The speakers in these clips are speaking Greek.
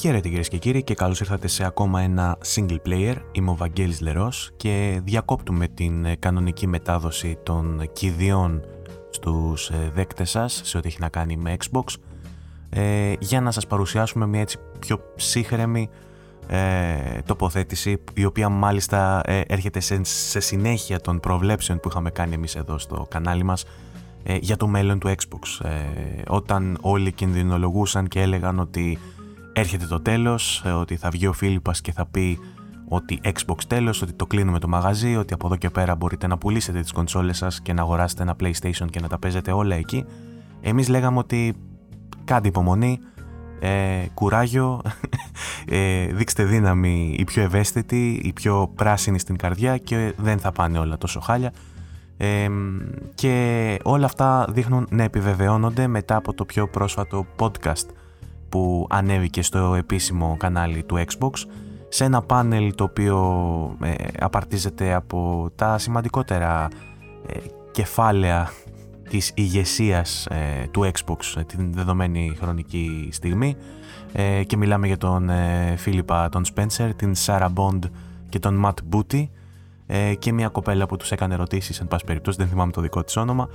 Χαίρετε κυρίες και κύριοι και καλώς ήρθατε σε ακόμα ένα single player. Είμαι ο Βαγγέλης Λερός και διακόπτουμε την ε, κανονική μετάδοση των κηδιών στους ε, δέκτες σας σε ό,τι έχει να κάνει με Xbox ε, για να σας παρουσιάσουμε μια έτσι πιο ψύχρεμη ε, τοποθέτηση η οποία μάλιστα ε, έρχεται σε, σε, συνέχεια των προβλέψεων που είχαμε κάνει εμείς εδώ στο κανάλι μας για το μέλλον του Xbox. όταν όλοι κινδυνολογούσαν και έλεγαν ότι έρχεται το τέλος, ε, ότι θα βγει ο Φίλιππας και θα πει ότι Xbox τέλος, ότι το κλείνουμε το μαγαζί, ότι από εδώ και πέρα μπορείτε να πουλήσετε τις κονσόλες σας και να αγοράσετε ένα PlayStation και να τα παίζετε όλα εκεί. Εμείς λέγαμε ότι κάντε υπομονή, ε, κουράγιο, ε, δείξτε δύναμη η πιο ευαίσθητη, η πιο πράσινη στην καρδιά και δεν θα πάνε όλα τόσο χάλια. Ε, και όλα αυτά δείχνουν να επιβεβαιώνονται μετά από το πιο πρόσφατο podcast που ανέβηκε στο επίσημο κανάλι του Xbox σε ένα πάνελ το οποίο ε, απαρτίζεται από τα σημαντικότερα ε, κεφάλαια της ηγεσίας ε, του Xbox την δεδομένη χρονική στιγμή. Και μιλάμε για τον Φίλιππα τον Spencer, την Sarah Bond και τον Matt Booty. Και μια κοπέλα που τους έκανε ερωτήσεις εν πάση περιπτώσει, δεν θυμάμαι το δικό της όνομα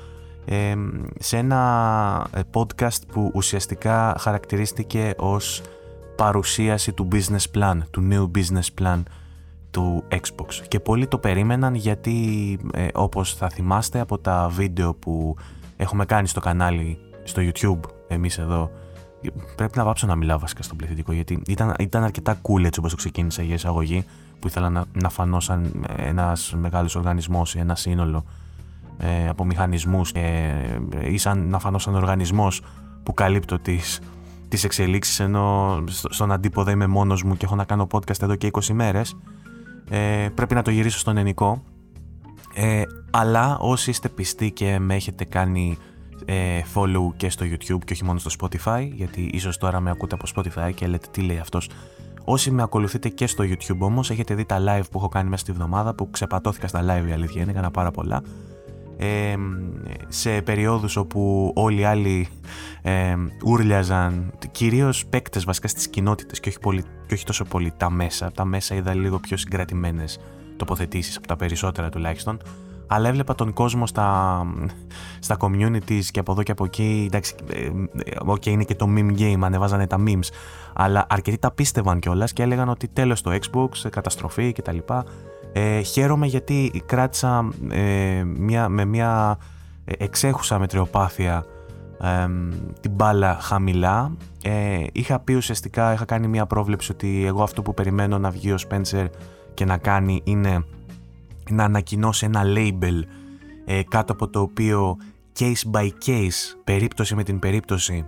σε ένα ε, podcast που ουσιαστικά χαρακτηρίστηκε ως παρουσίαση του business plan, του νέου business plan του Xbox. Και πολλοί το περίμεναν γιατί ε, όπως θα θυμάστε από τα βίντεο που έχουμε κάνει στο κανάλι στο YouTube εμείς εδώ πρέπει να βάψω να μιλάω βασικά στον πληθυντικό γιατί ήταν, ήταν αρκετά cool έτσι όπως ξεκίνησα για εισαγωγή που ήθελα να, να φανώ σαν ένας μεγάλος οργανισμός ή ένα σύνολο ε, από μηχανισμούς ε, ή σαν να φανώ σαν οργανισμός που καλύπτω τις, τις εξελίξεις ενώ στον αντίποδα είμαι μόνος μου και έχω να κάνω podcast εδώ και 20 μέρες ε, πρέπει να το γυρίσω στον ενικό. Ε, αλλά όσοι είστε πιστοί και με έχετε κάνει ε, follow και στο YouTube και όχι μόνο στο Spotify γιατί ίσως τώρα με ακούτε από Spotify και λέτε τι λέει αυτός. Όσοι με ακολουθείτε και στο YouTube όμως έχετε δει τα live που έχω κάνει μέσα στη βδομάδα που ξεπατώθηκα στα live η αλήθεια είναι, έκανα πάρα πολλά σε περιόδους όπου όλοι οι άλλοι ε, ούρλιαζαν κυρίως παίκτες βασικά στις κοινότητες και όχι, πολύ, και όχι τόσο πολύ τα μέσα. Τα μέσα είδα λίγο πιο συγκρατημένες τοποθετήσεις από τα περισσότερα τουλάχιστον. Αλλά έβλεπα τον κόσμο στα, στα communities και από εδώ και από εκεί. Εντάξει, okay, είναι και το meme game, ανεβάζανε τα memes. Αλλά αρκετοί τα πίστευαν κιόλας και έλεγαν ότι τέλος το Xbox, καταστροφή κτλ ε, χαίρομαι γιατί κράτησα ε, μια, με μια εξέχουσα μετριοπάθεια ε, την μπάλα χαμηλά. Ε, είχα πει ουσιαστικά, είχα κάνει μια πρόβλεψη ότι εγώ αυτό που περιμένω να βγει ο Spencer και να κάνει είναι να ανακοινώσει ένα label ε, κάτω από το οποίο case by case, περίπτωση με την περίπτωση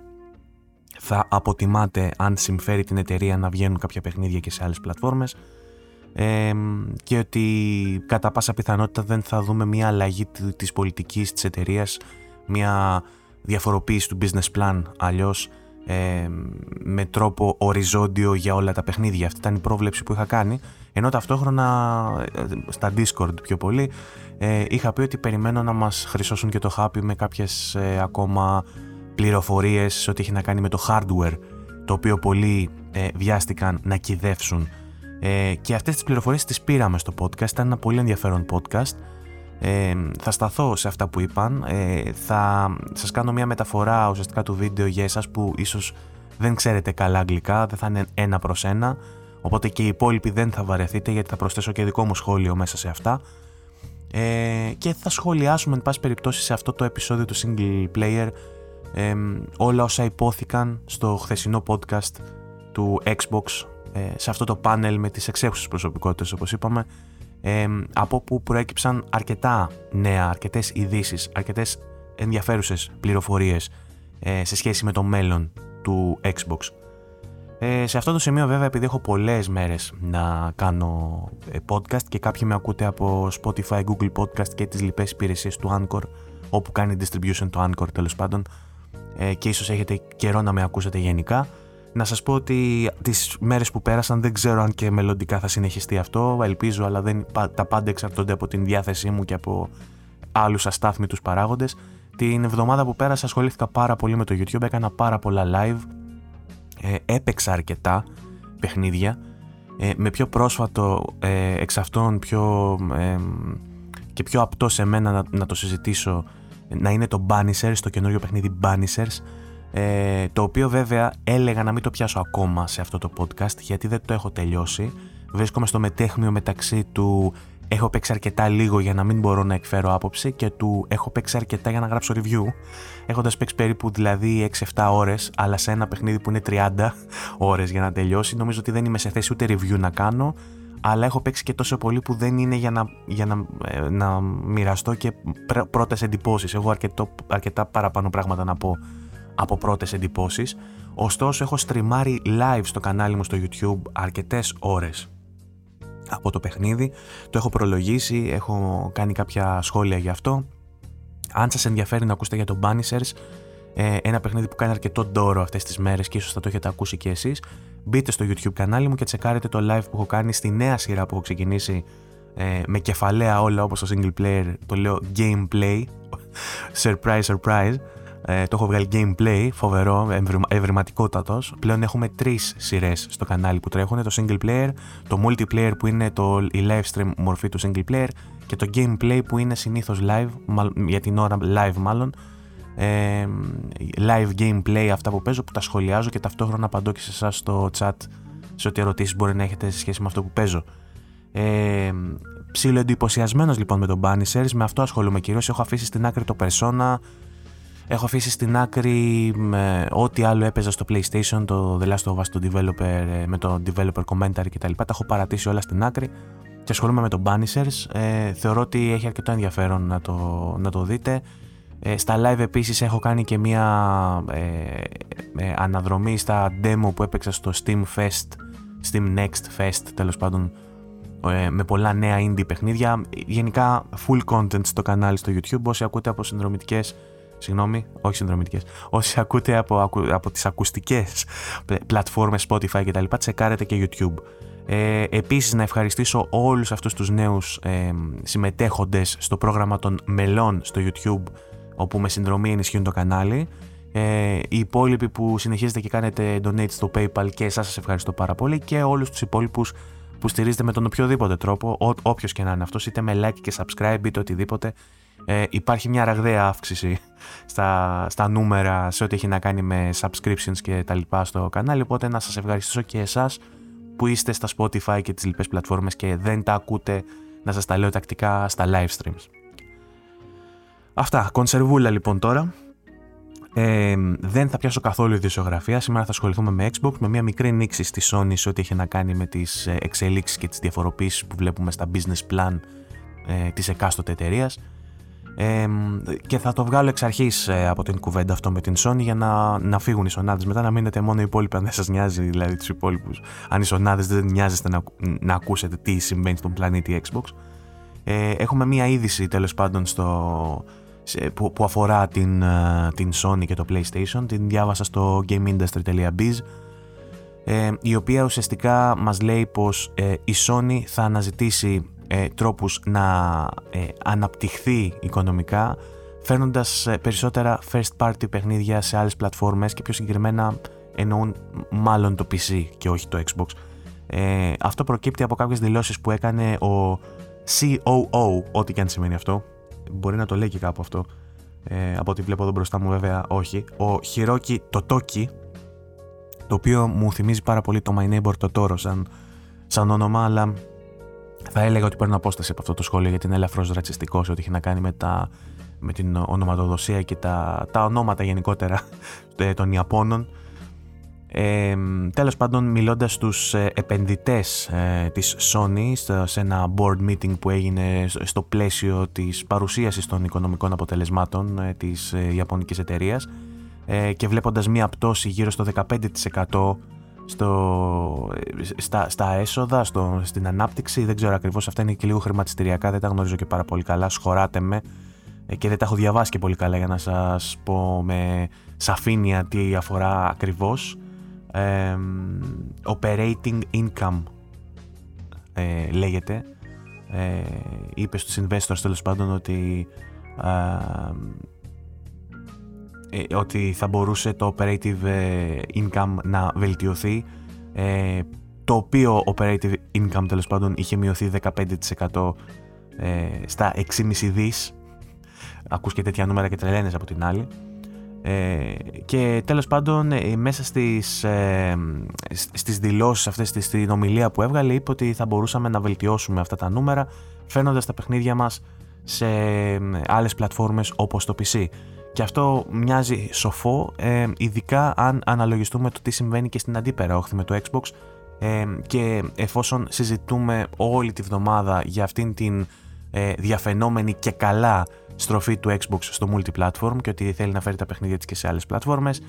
θα αποτιμάται αν συμφέρει την εταιρεία να βγαίνουν κάποια παιχνίδια και σε άλλες πλατφόρμες και ότι κατά πάσα πιθανότητα δεν θα δούμε μια αλλαγή της πολιτικής της εταιρείας, μια διαφοροποίηση του business plan αλλιώς με τρόπο οριζόντιο για όλα τα παιχνίδια. Αυτή ήταν η πρόβλεψη που είχα κάνει ενώ ταυτόχρονα ε, στα Discord πιο πολύ ε, είχα πει ότι περιμένω να μας χρυσώσουν και το χάπι με κάποιες ε, ακόμα πληροφορίες ό,τι έχει να κάνει με το hardware το οποίο πολλοί βιάστηκαν να κυδεύσουν ε, και αυτές τις πληροφορίες τις πήραμε στο podcast, ήταν ένα πολύ ενδιαφέρον podcast. Ε, θα σταθώ σε αυτά που είπαν, ε, θα σας κάνω μια μεταφορά ουσιαστικά του βίντεο για εσάς που ίσως δεν ξέρετε καλά αγγλικά, δεν θα είναι ένα προς ένα, οπότε και οι υπόλοιποι δεν θα βαρεθείτε γιατί θα προσθέσω και δικό μου σχόλιο μέσα σε αυτά. Ε, και θα σχολιάσουμε εν πάση περιπτώσει σε αυτό το επεισόδιο του single player ε, όλα όσα υπόθηκαν στο χθεσινό podcast του Xbox ε, σε αυτό το πάνελ με τις εξέχουσες προσωπικότητες όπως είπαμε ε, από που προέκυψαν αρκετά νέα, αρκετές ειδήσεις, αρκετές ενδιαφέρουσες πληροφορίες ε, σε σχέση με το μέλλον του Xbox. Ε, σε αυτό το σημείο βέβαια επειδή έχω πολλές μέρες να κάνω ε, podcast και κάποιοι με ακούτε από Spotify, Google Podcast και τις λοιπές υπηρεσίες του Anchor όπου κάνει distribution το Anchor τέλος πάντων ε, και ίσως έχετε καιρό να με ακούσετε γενικά να σας πω ότι τις μέρες που πέρασαν δεν ξέρω αν και μελλοντικά θα συνεχιστεί αυτό, ελπίζω, αλλά δεν, τα πάντα εξαρτώνται από την διάθεσή μου και από άλλους αστάθμιτους παράγοντες. Την εβδομάδα που πέρασα ασχολήθηκα πάρα πολύ με το YouTube, έκανα πάρα πολλά live, ε, έπαιξα αρκετά, παιχνίδια. Ε, με πιο πρόσφατο ε, εξ αυτών πιο, ε, και πιο απτό σε μένα να, να το συζητήσω να είναι το Banishers, το καινούριο παιχνίδι Banishers ε, το οποίο βέβαια έλεγα να μην το πιάσω ακόμα σε αυτό το podcast γιατί δεν το έχω τελειώσει. Βρίσκομαι στο μετέχμιο μεταξύ του έχω παίξει αρκετά λίγο για να μην μπορώ να εκφέρω άποψη και του έχω παίξει αρκετά για να γράψω review έχοντας παίξει περίπου δηλαδή 6-7 ώρες αλλά σε ένα παιχνίδι που είναι 30 ώρες για να τελειώσει νομίζω ότι δεν είμαι σε θέση ούτε review να κάνω. Αλλά έχω παίξει και τόσο πολύ που δεν είναι για να, για να, ε, να μοιραστώ και πρώτες εντυπώσεις. Έχω αρκετό, αρκετά παραπάνω πράγματα να πω από πρώτες εντυπώσεις ωστόσο έχω στριμάρει live στο κανάλι μου στο YouTube αρκετές ώρες από το παιχνίδι. Το έχω προλογίσει, έχω κάνει κάποια σχόλια γι' αυτό. Αν σας ενδιαφέρει να ακούσετε για το Banishers, ε, ένα παιχνίδι που κάνει αρκετό ντόρο αυτές τις μέρες και ίσως θα το έχετε ακούσει και εσείς, μπείτε στο YouTube κανάλι μου και τσεκάρετε το live που έχω κάνει στη νέα σειρά που έχω ξεκινήσει ε, με κεφαλαία όλα όπως το single player, το λέω gameplay, surprise surprise, ε, το έχω βγάλει gameplay, φοβερό, ευρηματικότατος. Πλέον έχουμε τρεις σειρές στο κανάλι που τρέχουν: το single player, το multiplayer που είναι το, η live stream μορφή του single player και το gameplay που είναι συνήθως live, για την ώρα live μάλλον. Ε, live gameplay αυτά που παίζω που τα σχολιάζω και ταυτόχρονα απαντώ και σε εσάς στο chat σε ό,τι ερωτήσεις μπορεί να έχετε σε σχέση με αυτό που παίζω. Ε, Ψήλο εντυπωσιασμένο λοιπόν με τον Banishers, με αυτό ασχολούμαι κυρίως. Έχω αφήσει στην άκρη το Persona, Έχω αφήσει στην άκρη με ό,τι άλλο έπαιζα στο PlayStation, το The Last of Us, το developer, ε, με το developer commentary κτλ. Τα έχω παρατήσει όλα στην άκρη και ασχολούμαι με το Banishers. Ε, θεωρώ ότι έχει αρκετό ενδιαφέρον να το, να το δείτε. Ε, στα live επίσης έχω κάνει και μια ε, ε, αναδρομή στα demo που έπαιξα στο Steam Fest, Steam Next Fest τέλος πάντων με πολλά νέα indie παιχνίδια. Γενικά full content στο κανάλι στο YouTube όσοι ακούτε από συνδρομητικές Συγγνώμη, όχι συνδρομητικές. Όσοι ακούτε από, από τις ακουστικές πλατφόρμες Spotify και τα λοιπά, τσεκάρετε και YouTube. Ε, επίσης να ευχαριστήσω όλους αυτούς τους νέους ε, συμμετέχοντες στο πρόγραμμα των μελών στο YouTube όπου με συνδρομή ενισχύουν το κανάλι. Ε, οι υπόλοιποι που συνεχίζετε και κάνετε donate στο PayPal και εσάς σας ευχαριστώ πάρα πολύ και όλους τους υπόλοιπους που στηρίζετε με τον οποιοδήποτε τρόπο, ό, όποιος και να είναι αυτός, είτε με like και subscribe είτε οτιδήποτε ε, υπάρχει μια ραγδαία αύξηση στα, στα νούμερα σε ό,τι έχει να κάνει με subscriptions και τα λοιπά στο κανάλι οπότε να σας ευχαριστήσω και εσάς που είστε στα Spotify και τις λοιπές πλατφόρμες και δεν τα ακούτε να σας τα λέω τακτικά στα live streams. Αυτά, κονσερβούλα λοιπόν τώρα. Ε, δεν θα πιάσω καθόλου ειδησιογραφία. Σήμερα θα ασχοληθούμε με Xbox, με μια μικρή νήξη στη Sony σε ό,τι έχει να κάνει με τις ε, εξελίξεις και τις διαφοροποίησεις που βλέπουμε στα business plan ε, της εκάστοτε εταιρείας και θα το βγάλω εξ αρχής ε, από την κουβέντα αυτό με την Sony για να, να φύγουν οι σονάδες. Μετά να μείνετε μόνο οι υπόλοιποι, αν δεν σας νοιάζει δηλαδή τους υπόλοιπους. Αν οι σονάδες δεν νοιάζεστε να, να ακούσετε τι συμβαίνει στον πλανήτη Xbox. Ε, έχουμε μία είδηση τέλος πάντων στο, που, που, αφορά την, ε, την Sony και το PlayStation. Την διάβασα στο GameIndustry.biz ε, η οποία ουσιαστικά μας λέει πως ε, η Sony θα αναζητήσει ε, τρόπους να ε, αναπτυχθεί οικονομικά φέρνοντας ε, περισσότερα first party παιχνίδια σε άλλες πλατφόρμες και πιο συγκεκριμένα εννοούν μάλλον το PC και όχι το Xbox. Ε, αυτό προκύπτει από κάποιες δηλώσεις που έκανε ο COO, ό,τι και αν σημαίνει αυτό. Μπορεί να το λέει και κάπου αυτό. Ε, από ό,τι βλέπω εδώ μπροστά μου βέβαια όχι. Ο Hiroki Totoki, το οποίο μου θυμίζει πάρα πολύ το My Neighbor Totoro σαν, σαν όνομα, αλλά θα έλεγα ότι παίρνω απόσταση από αυτό το σχόλιο γιατί είναι ελαφρώς ρατσιστικό σε ό,τι έχει να κάνει με, τα, με την ονοματοδοσία και τα, τα ονόματα γενικότερα ε, των Ιαπώνων. Ε, τέλος πάντων μιλώντας στους ε, επενδυτές ε, της Sony σε ένα board meeting που έγινε στο πλαίσιο της παρουσίασης των οικονομικών αποτελεσμάτων ε, της ε, Ιαπωνικής εταιρείας και βλέποντας μία πτώση γύρω στο 15% στο, στα, στα έσοδα, στο, στην ανάπτυξη. Δεν ξέρω ακριβώς, αυτά είναι και λίγο χρηματιστηριακά, δεν τα γνωρίζω και πάρα πολύ καλά. Σχωράτε με ε, και δεν τα έχω διαβάσει και πολύ καλά για να σας πω με σαφήνεια τι αφορά ακριβώς. operating income ε, λέγεται. Ε, είπε στους investors τέλος πάντων ότι ε, ότι θα μπορούσε το operative ε, income να βελτιωθεί ε, το οποίο operative income τέλος πάντων είχε μειωθεί 15% ε, στα 6,5 δις. Ακούς και τέτοια νούμερα και τρελαίνες από την άλλη. Ε, και τέλος πάντων ε, μέσα στις, ε, στις δηλώσεις αυτές στην ομιλία που έβγαλε είπε ότι θα μπορούσαμε να βελτιώσουμε αυτά τα νούμερα φέρνοντας τα παιχνίδια μας σε άλλες πλατφόρμες όπως το PC και αυτό μοιάζει σοφό ε, ειδικά αν αναλογιστούμε το τι συμβαίνει και στην αντίπερα όχθη με το Xbox ε, και εφόσον συζητούμε όλη τη βδομάδα για αυτήν την ε, διαφαινόμενη και καλά στροφή του Xbox στο multiplatform και ότι θέλει να φέρει τα παιχνίδια της και σε άλλες πλατφόρμες.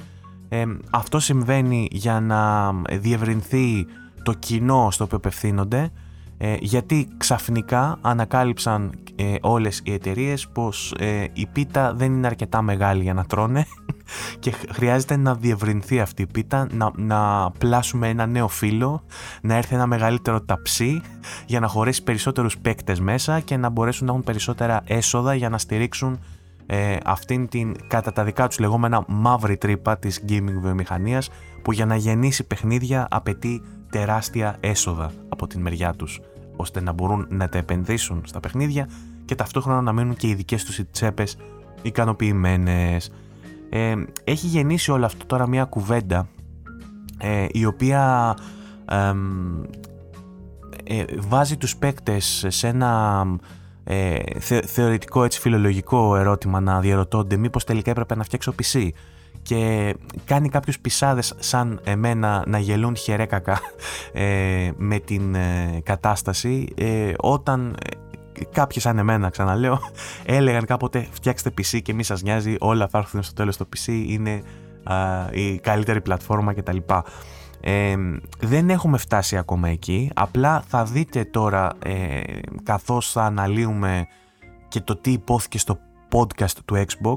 Ε, αυτό συμβαίνει για να διευρυνθεί το κοινό στο οποίο απευθύνονται ε, γιατί ξαφνικά ανακάλυψαν ε, όλες οι εταιρείες πως ε, η πίτα δεν είναι αρκετά μεγάλη για να τρώνε και χρειάζεται να διευρυνθεί αυτή η πίτα, να, να πλάσουμε ένα νέο φύλλο, να έρθει ένα μεγαλύτερο ταψί για να χωρέσει περισσότερους παίκτες μέσα και να μπορέσουν να έχουν περισσότερα έσοδα για να στηρίξουν ε, αυτήν την κατά τα δικά τους λεγόμενα μαύρη τρύπα της gaming βιομηχανίας που για να γεννήσει παιχνίδια απαιτεί τεράστια έσοδα από την μεριά τους ώστε να μπορούν να τα επενδύσουν στα παιχνίδια και ταυτόχρονα να μείνουν και οι δικές τους οι τσέπες ικανοποιημένες. Ε, έχει γεννήσει όλο αυτό τώρα μια κουβέντα ε, η οποία ε, βάζει τους παίκτες σε ένα ε, θεωρητικό έτσι φιλολογικό ερώτημα να διαρωτώνται μήπως τελικά έπρεπε να φτιάξω PC και κάνει κάποιους πισάδες σαν εμένα να γελούν χερέκακα ε, με την ε, κατάσταση ε, όταν ε, κάποιοι σαν εμένα ξαναλέω έλεγαν κάποτε φτιάξτε PC και μη σας νοιάζει όλα θα έρθουν στο τέλος το PC είναι η καλύτερη πλατφόρμα κτλ. Ε, δεν έχουμε φτάσει ακόμα εκεί απλά θα δείτε τώρα ε, καθώς θα αναλύουμε και το τι υπόθηκε στο podcast του Xbox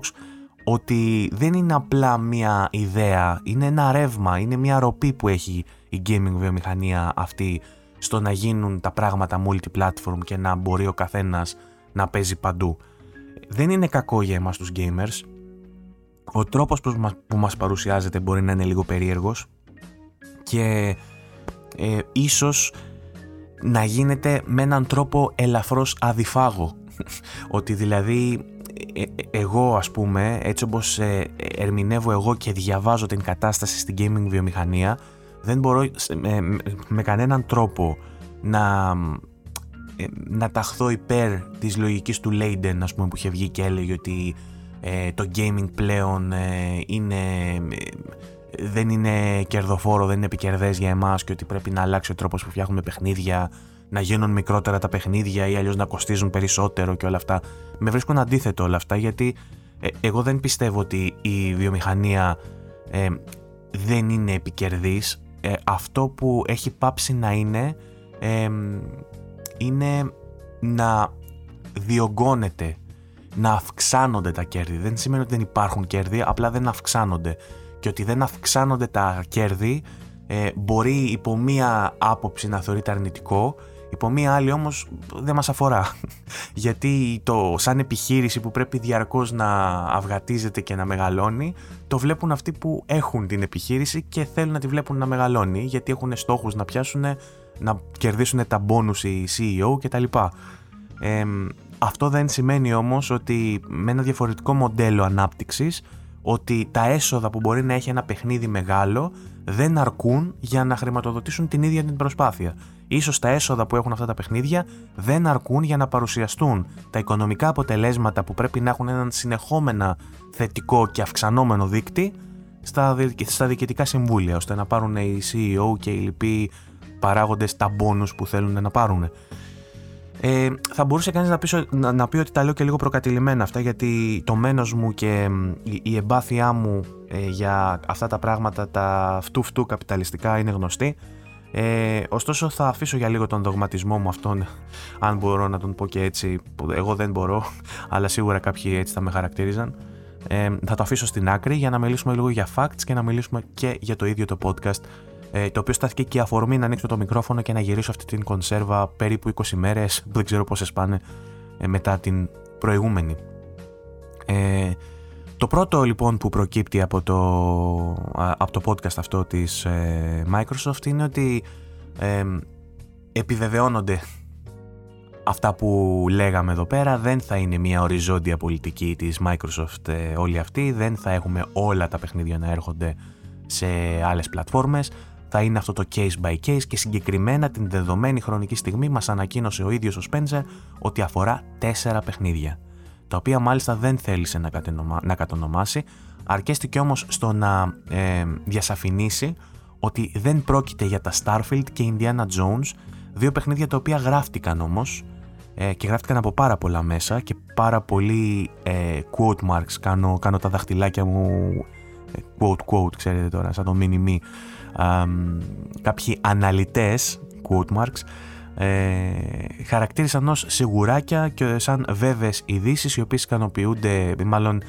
ότι δεν είναι απλά μια ιδέα, είναι ένα ρεύμα, είναι μια ροπή που έχει η gaming βιομηχανία αυτή στο να γίνουν τα πράγματα multi-platform και να μπορεί ο καθένας να παίζει παντού. Δεν είναι κακό για εμάς τους gamers. Ο τρόπος που μας παρουσιάζεται μπορεί να είναι λίγο περίεργος και ε, ίσως να γίνεται με έναν τρόπο ελαφρώς αδιφάγο. ότι δηλαδή ε, ε, εγώ ας πούμε έτσι όπως ε, ερμηνεύω εγώ και διαβάζω την κατάσταση στην gaming βιομηχανία δεν μπορώ με, κανέναν τρόπο να, να ταχθώ υπέρ της λογικής του Leiden ας πούμε που είχε βγει και έλεγε ότι το gaming πλέον είναι δεν είναι κερδοφόρο, δεν είναι επικερδές για εμάς και ότι πρέπει να αλλάξει ο τρόπος που φτιάχνουμε παιχνίδια να γίνουν μικρότερα τα παιχνίδια ή αλλιώς να κοστίζουν περισσότερο και όλα αυτά. Με βρίσκουν αντίθετο όλα αυτά γιατί ε, εγώ δεν πιστεύω ότι η βιομηχανία ε, δεν είναι επικερδής. Ε, αυτό που έχει πάψει να είναι είναι να διωγγώνεται, να αυξάνονται τα κέρδη. Δεν σημαίνει ότι δεν υπάρχουν κέρδη, απλά δεν αυξάνονται. Και ότι δεν αυξάνονται τα κέρδη μπορεί υπό μία άποψη να θεωρείται αρνητικό Υπό μία άλλη όμως δεν μας αφορά. Γιατί το σαν επιχείρηση που πρέπει διαρκώς να αυγατίζεται και να μεγαλώνει, το βλέπουν αυτοί που έχουν την επιχείρηση και θέλουν να τη βλέπουν να μεγαλώνει, γιατί έχουν στόχους να πιάσουν, να κερδίσουν τα μπόνους οι CEO κτλ. Ε, αυτό δεν σημαίνει όμως ότι με ένα διαφορετικό μοντέλο ανάπτυξης ότι τα έσοδα που μπορεί να έχει ένα παιχνίδι μεγάλο δεν αρκούν για να χρηματοδοτήσουν την ίδια την προσπάθεια. Ίσως τα έσοδα που έχουν αυτά τα παιχνίδια δεν αρκούν για να παρουσιαστούν τα οικονομικά αποτελέσματα που πρέπει να έχουν έναν συνεχόμενα θετικό και αυξανόμενο δείκτη στα, στα διοικητικά συμβούλια, ώστε να πάρουν οι CEO και οι λοιποί παράγοντες τα μπόνους που θέλουν να πάρουν. Ε, θα μπορούσε κανείς να πεις, να, να πει ότι τα λέω και λίγο προκατηλημένα αυτά γιατί το μένος μου και η, η εμπάθειά μου ε, για αυτά τα πράγματα τα φτού φτού καπιταλιστικά είναι γνωστή ε, ωστόσο θα αφήσω για λίγο τον δογματισμό μου αυτόν αν μπορώ να τον πω και έτσι που εγώ δεν μπορώ αλλά σίγουρα κάποιοι έτσι θα με χαρακτήριζαν ε, θα το αφήσω στην άκρη για να μιλήσουμε λίγο για facts και να μιλήσουμε και για το ίδιο το podcast ε, το οποίο στάθηκε και η αφορμή να ανοίξω το μικρόφωνο και να γυρίσω αυτή την κονσέρβα περίπου 20 μέρες, δεν ξέρω πόσες πάνε ε, μετά την προηγούμενη. Ε, το πρώτο λοιπόν που προκύπτει από το, από το podcast αυτό της ε, Microsoft είναι ότι ε, επιβεβαιώνονται αυτά που λέγαμε εδώ πέρα. Δεν θα είναι μια οριζόντια πολιτική της Microsoft ε, όλη αυτή, δεν θα έχουμε όλα τα παιχνίδια να έρχονται σε άλλες πλατφόρμες, θα είναι αυτό το case by case και συγκεκριμένα την δεδομένη χρονική στιγμή μας ανακοίνωσε ο ίδιος ο Spencer ότι αφορά τέσσερα παιχνίδια, τα οποία μάλιστα δεν θέλησε να, να κατονομάσει, αρκέστηκε όμως στο να ε, διασαφηνίσει ότι δεν πρόκειται για τα Starfield και Indiana Jones, δύο παιχνίδια τα οποία γράφτηκαν όμως ε, και γράφτηκαν από πάρα πολλά μέσα και πάρα πολλοί ε, quote marks, κάνω, κάνω τα δαχτυλάκια μου ε, quote quote ξέρετε τώρα σαν το mini me κάποιοι αναλυτές quote marks ε, χαρακτήρισαν ως σιγουράκια και σαν βέβαιες ειδήσεις οι οποίες ικανοποιούνται μάλλον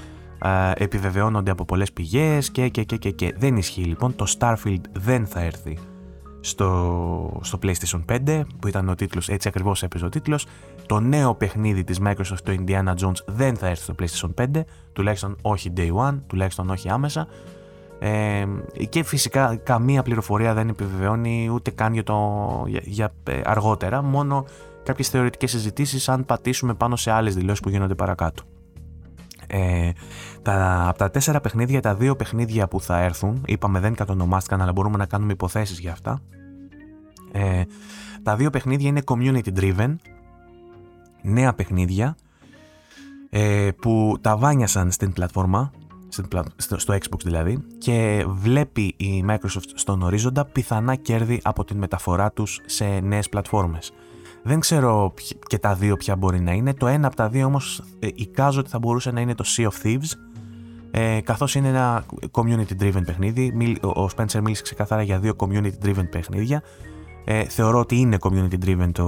ε, επιβεβαιώνονται από πολλές πηγές και, και, και, και, και. Δεν ισχύει λοιπόν. Το Starfield δεν θα έρθει στο, στο PlayStation 5 που ήταν ο τίτλος, έτσι ακριβώς έπαιζε ο τίτλος. Το νέο παιχνίδι της Microsoft το Indiana Jones δεν θα έρθει στο PlayStation 5 τουλάχιστον όχι day one, τουλάχιστον όχι άμεσα ε, και φυσικά καμία πληροφορία δεν επιβεβαιώνει ούτε καν για, το, για, ε, αργότερα μόνο κάποιες θεωρητικές συζητήσεις αν πατήσουμε πάνω σε άλλες δηλώσεις που γίνονται παρακάτω ε, τα, από τα τέσσερα παιχνίδια, τα δύο παιχνίδια που θα έρθουν, είπαμε δεν κατονομάστηκαν, αλλά μπορούμε να κάνουμε υποθέσεις για αυτά. Ε, τα δύο παιχνίδια είναι community driven, νέα παιχνίδια, ε, που τα βάνιασαν στην πλατφόρμα, στο, στο Xbox δηλαδή, και βλέπει η Microsoft στον ορίζοντα πιθανά κέρδη από την μεταφορά τους σε νέες πλατφόρμες. Δεν ξέρω και τα δύο ποια μπορεί να είναι. Το ένα από τα δύο όμως ε, εικάζω ότι θα μπορούσε να είναι το Sea of Thieves ε, καθώς είναι ένα community driven παιχνίδι. Ο Spencer μίλησε ξεκαθάρα για δύο community driven παιχνίδια. Ε, θεωρώ ότι είναι community driven το,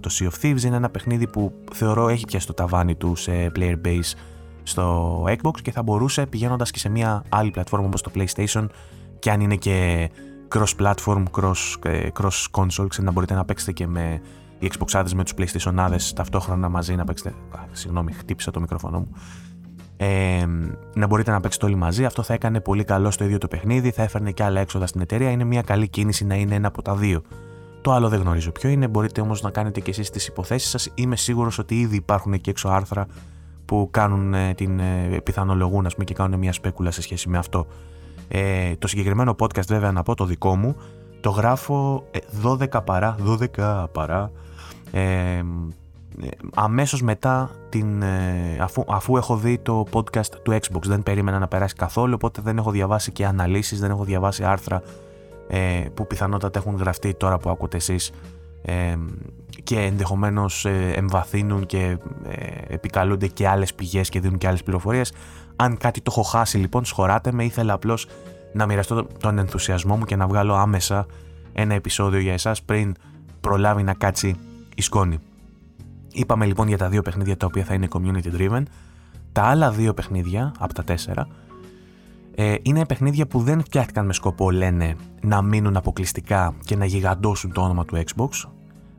το Sea of Thieves. Είναι ένα παιχνίδι που θεωρώ έχει πιάσει το ταβάνι του σε player base στο Xbox και θα μπορούσε πηγαίνοντας και σε μια άλλη πλατφόρμα όπως το PlayStation και αν είναι και cross-platform, cross, cross console, να μπορείτε να παίξετε και με οι Xbox με τους PlayStation ταυτόχρονα μαζί να παίξετε. συγγνώμη, χτύπησα το μικρόφωνο μου. Ε, να μπορείτε να παίξετε όλοι μαζί. Αυτό θα έκανε πολύ καλό στο ίδιο το παιχνίδι, θα έφερνε και άλλα έξοδα στην εταιρεία. Είναι μια καλή κίνηση να είναι ένα από τα δύο. Το άλλο δεν γνωρίζω ποιο είναι. Μπορείτε όμως να κάνετε και εσείς τις υποθέσεις σας. Είμαι σίγουρος ότι ήδη υπάρχουν και έξω άρθρα που κάνουν ε, την ε, πιθανολογούν πούμε, και κάνουν μια σπέκουλα σε σχέση με αυτό. Ε, το συγκεκριμένο podcast, βέβαια, να πω το δικό μου, το γράφω 12 ε, παρά, 12 παρά ε, αμέσως μετά την, ε, αφού, αφού έχω δει το podcast του Xbox δεν περίμενα να περάσει καθόλου οπότε δεν έχω διαβάσει και αναλύσεις, δεν έχω διαβάσει άρθρα ε, που πιθανότατα έχουν γραφτεί τώρα που ακούτε εσείς ε, και ενδεχομένως ε, εμβαθύνουν και επικαλούνται και άλλες πηγές και δίνουν και άλλες πληροφορίες αν κάτι το έχω χάσει λοιπόν σχωράτε με ήθελα απλώς να μοιραστώ τον ενθουσιασμό μου και να βγάλω άμεσα ένα επεισόδιο για εσάς πριν προλάβει να κάτσει η σκόνη. Είπαμε λοιπόν για τα δύο παιχνίδια τα οποία θα είναι community driven. Τα άλλα δύο παιχνίδια από τα τέσσερα ε, είναι παιχνίδια που δεν φτιάχτηκαν με σκοπό, λένε, να μείνουν αποκλειστικά και να γιγαντώσουν το όνομα του Xbox.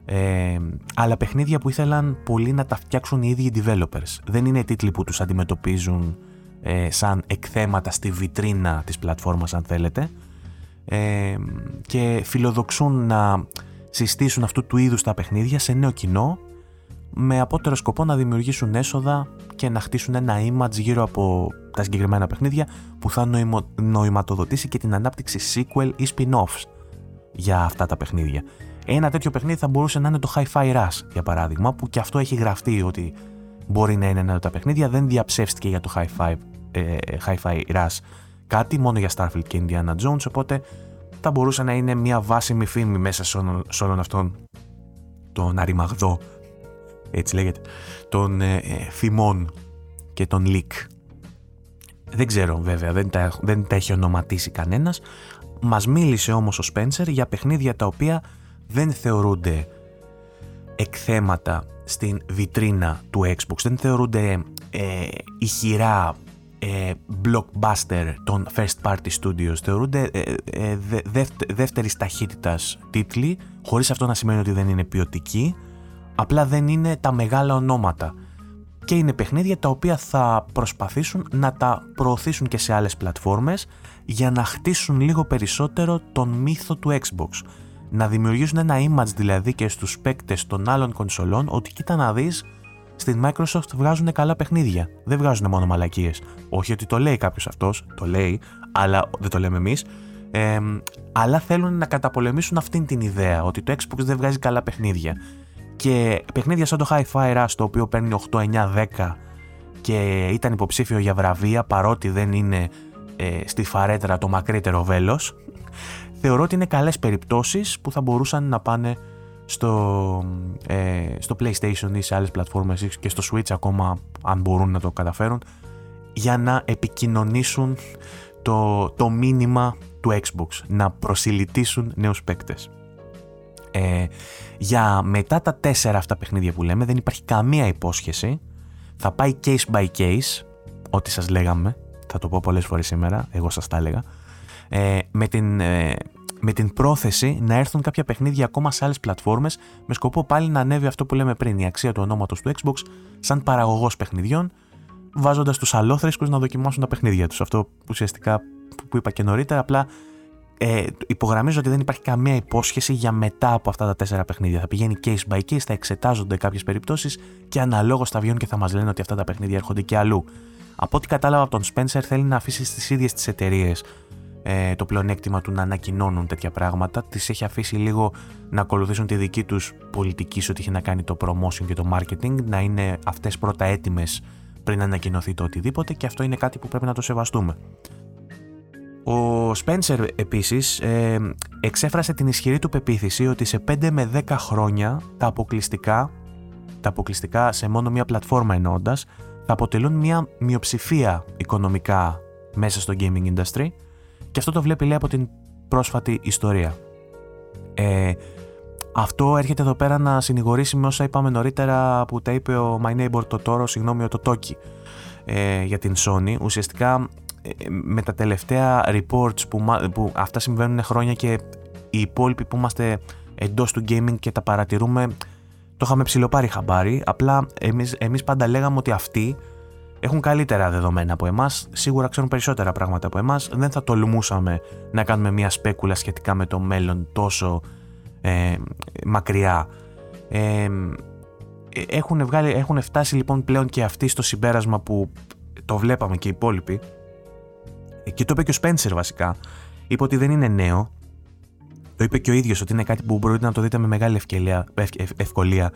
Ε, αλλά παιχνίδια που ήθελαν πολύ να τα φτιάξουν οι ίδιοι developers. Δεν είναι τίτλοι που τους αντιμετωπίζουν ε, σαν εκθέματα στη βιτρίνα της πλατφόρμας αν θέλετε ε, και φιλοδοξούν να συστήσουν αυτού του είδους τα παιχνίδια σε νέο κοινό με απότερο σκοπό να δημιουργήσουν έσοδα και να χτίσουν ένα image γύρω από τα συγκεκριμένα παιχνίδια που θα νοημο... νοηματοδοτήσει και την ανάπτυξη sequel ή spin-offs για αυτά τα παιχνίδια. Ένα τέτοιο παιχνίδι θα μπορούσε να είναι το Hi-Fi Rush για παράδειγμα που και αυτό έχει γραφτεί ότι μπορεί να είναι ένα από τα παιχνίδια δεν διαψεύστηκε για το Hi-Fi, ε, Hi-Fi Rush κάτι μόνο για Starfield και Indiana Jones οπότε θα μπορούσε να είναι μια βάσιμη φήμη μέσα σε όλον αυτόν τον αριμαγδό έτσι λέγεται, των ε, ε, θυμών και των leak. Δεν ξέρω βέβαια, δεν τα, δεν τα έχει ονοματίσει κανένας. Μας μίλησε όμως ο Spencer για παιχνίδια τα οποία δεν θεωρούνται εκθέματα στην βιτρίνα του Xbox, δεν θεωρούνται ε, ηχηρά ε, blockbuster των first party studios, θεωρούνται ε, ε, δε, δεύτερης ταχύτητας τίτλοι, χωρίς αυτό να σημαίνει ότι δεν είναι ποιοτικοί, Απλά δεν είναι τα μεγάλα ονόματα. Και είναι παιχνίδια τα οποία θα προσπαθήσουν να τα προωθήσουν και σε άλλες πλατφόρμες για να χτίσουν λίγο περισσότερο τον μύθο του Xbox. Να δημιουργήσουν ένα image δηλαδή και στους παίκτες των άλλων κονσολών ότι κοίτα να δεις στην Microsoft βγάζουν καλά παιχνίδια. Δεν βγάζουν μόνο μαλακίες. Όχι ότι το λέει κάποιος αυτός, το λέει, αλλά δεν το λέμε εμείς. Ε, αλλά θέλουν να καταπολεμήσουν αυτήν την ιδέα ότι το Xbox δεν βγάζει καλά παιχνίδια. Και παιχνίδια σαν το Hi-Fi Rush, το οποίο παίρνει 8, 9, 10 και ήταν υποψήφιο για βραβεία παρότι δεν είναι ε, στη φαρέτρα το μακρύτερο βέλος, θεωρώ ότι είναι καλές περιπτώσεις που θα μπορούσαν να πάνε στο, ε, στο PlayStation ή σε άλλες πλατφόρμες και στο Switch ακόμα αν μπορούν να το καταφέρουν για να επικοινωνήσουν το, το μήνυμα του Xbox, να προσιλητήσουν νέους παίκτες. Ε, για μετά τα τέσσερα αυτά παιχνίδια που λέμε δεν υπάρχει καμία υπόσχεση. Θα πάει case by case, ό,τι σας λέγαμε, θα το πω πολλές φορές σήμερα, εγώ σας τα έλεγα, ε, με την ε, με την πρόθεση να έρθουν κάποια παιχνίδια ακόμα σε άλλες πλατφόρμες με σκοπό πάλι να ανέβει αυτό που λέμε πριν, η αξία του ονόματος του Xbox σαν παραγωγός παιχνιδιών, βάζοντας τους αλόθρησκους να δοκιμάσουν τα παιχνίδια τους. Αυτό που ουσιαστικά που είπα και νωρίτερα, απλά ε, υπογραμμίζω ότι δεν υπάρχει καμία υπόσχεση για μετά από αυτά τα τέσσερα παιχνίδια. Θα πηγαίνει case by case, θα εξετάζονται κάποιες περιπτώσεις και αναλόγως θα βγαίνουν και θα μας λένε ότι αυτά τα παιχνίδια έρχονται και αλλού. Από ό,τι κατάλαβα από τον Spencer, θέλει να αφήσει στι ίδιες τις εταιρείες ε, το πλεονέκτημα του να ανακοινώνουν τέτοια πράγματα. Τη έχει αφήσει λίγο να ακολουθήσουν τη δική τους πολιτική σε ό,τι έχει να κάνει το promotion και το marketing, να είναι αυτές πρώτα έτοιμες πριν ανακοινωθεί το οτιδήποτε και αυτό είναι κάτι που πρέπει να το σεβαστούμε. Ο Spencer επίσης ε, εξέφρασε την ισχυρή του πεποίθηση ότι σε 5 με 10 χρόνια τα αποκλειστικά, τα αποκλειστικά σε μόνο μία πλατφόρμα εννοώντας, θα αποτελούν μία μειοψηφία οικονομικά μέσα στο gaming industry και αυτό το βλέπει λέει από την πρόσφατη ιστορία. Ε, αυτό έρχεται εδώ πέρα να συνηγορήσει με όσα είπαμε νωρίτερα που τα είπε ο My Neighbor το Toro, συγγνώμη ο Totoki ε, για την Sony. Ουσιαστικά ε, με τα τελευταία reports που, που αυτά συμβαίνουν χρόνια και οι υπόλοιποι που είμαστε εντός του gaming και τα παρατηρούμε το είχαμε ψηλοπάρει χαμπάρι, απλά εμείς, εμείς πάντα λέγαμε ότι αυτοί έχουν καλύτερα δεδομένα από εμάς, σίγουρα ξέρουν περισσότερα πράγματα από εμάς. Δεν θα τολμούσαμε να κάνουμε μια σπέκουλα σχετικά με το μέλλον τόσο ε, μακριά. Ε, έχουν, βγάλει, έχουν φτάσει λοιπόν πλέον και αυτοί στο συμπέρασμα που το βλέπαμε και οι υπόλοιποι. Και το είπε και ο Σπένσερ βασικά. Είπε ότι δεν είναι νέο. Το είπε και ο ίδιος ότι είναι κάτι που μπορείτε να το δείτε με μεγάλη ευκολία, ευκολία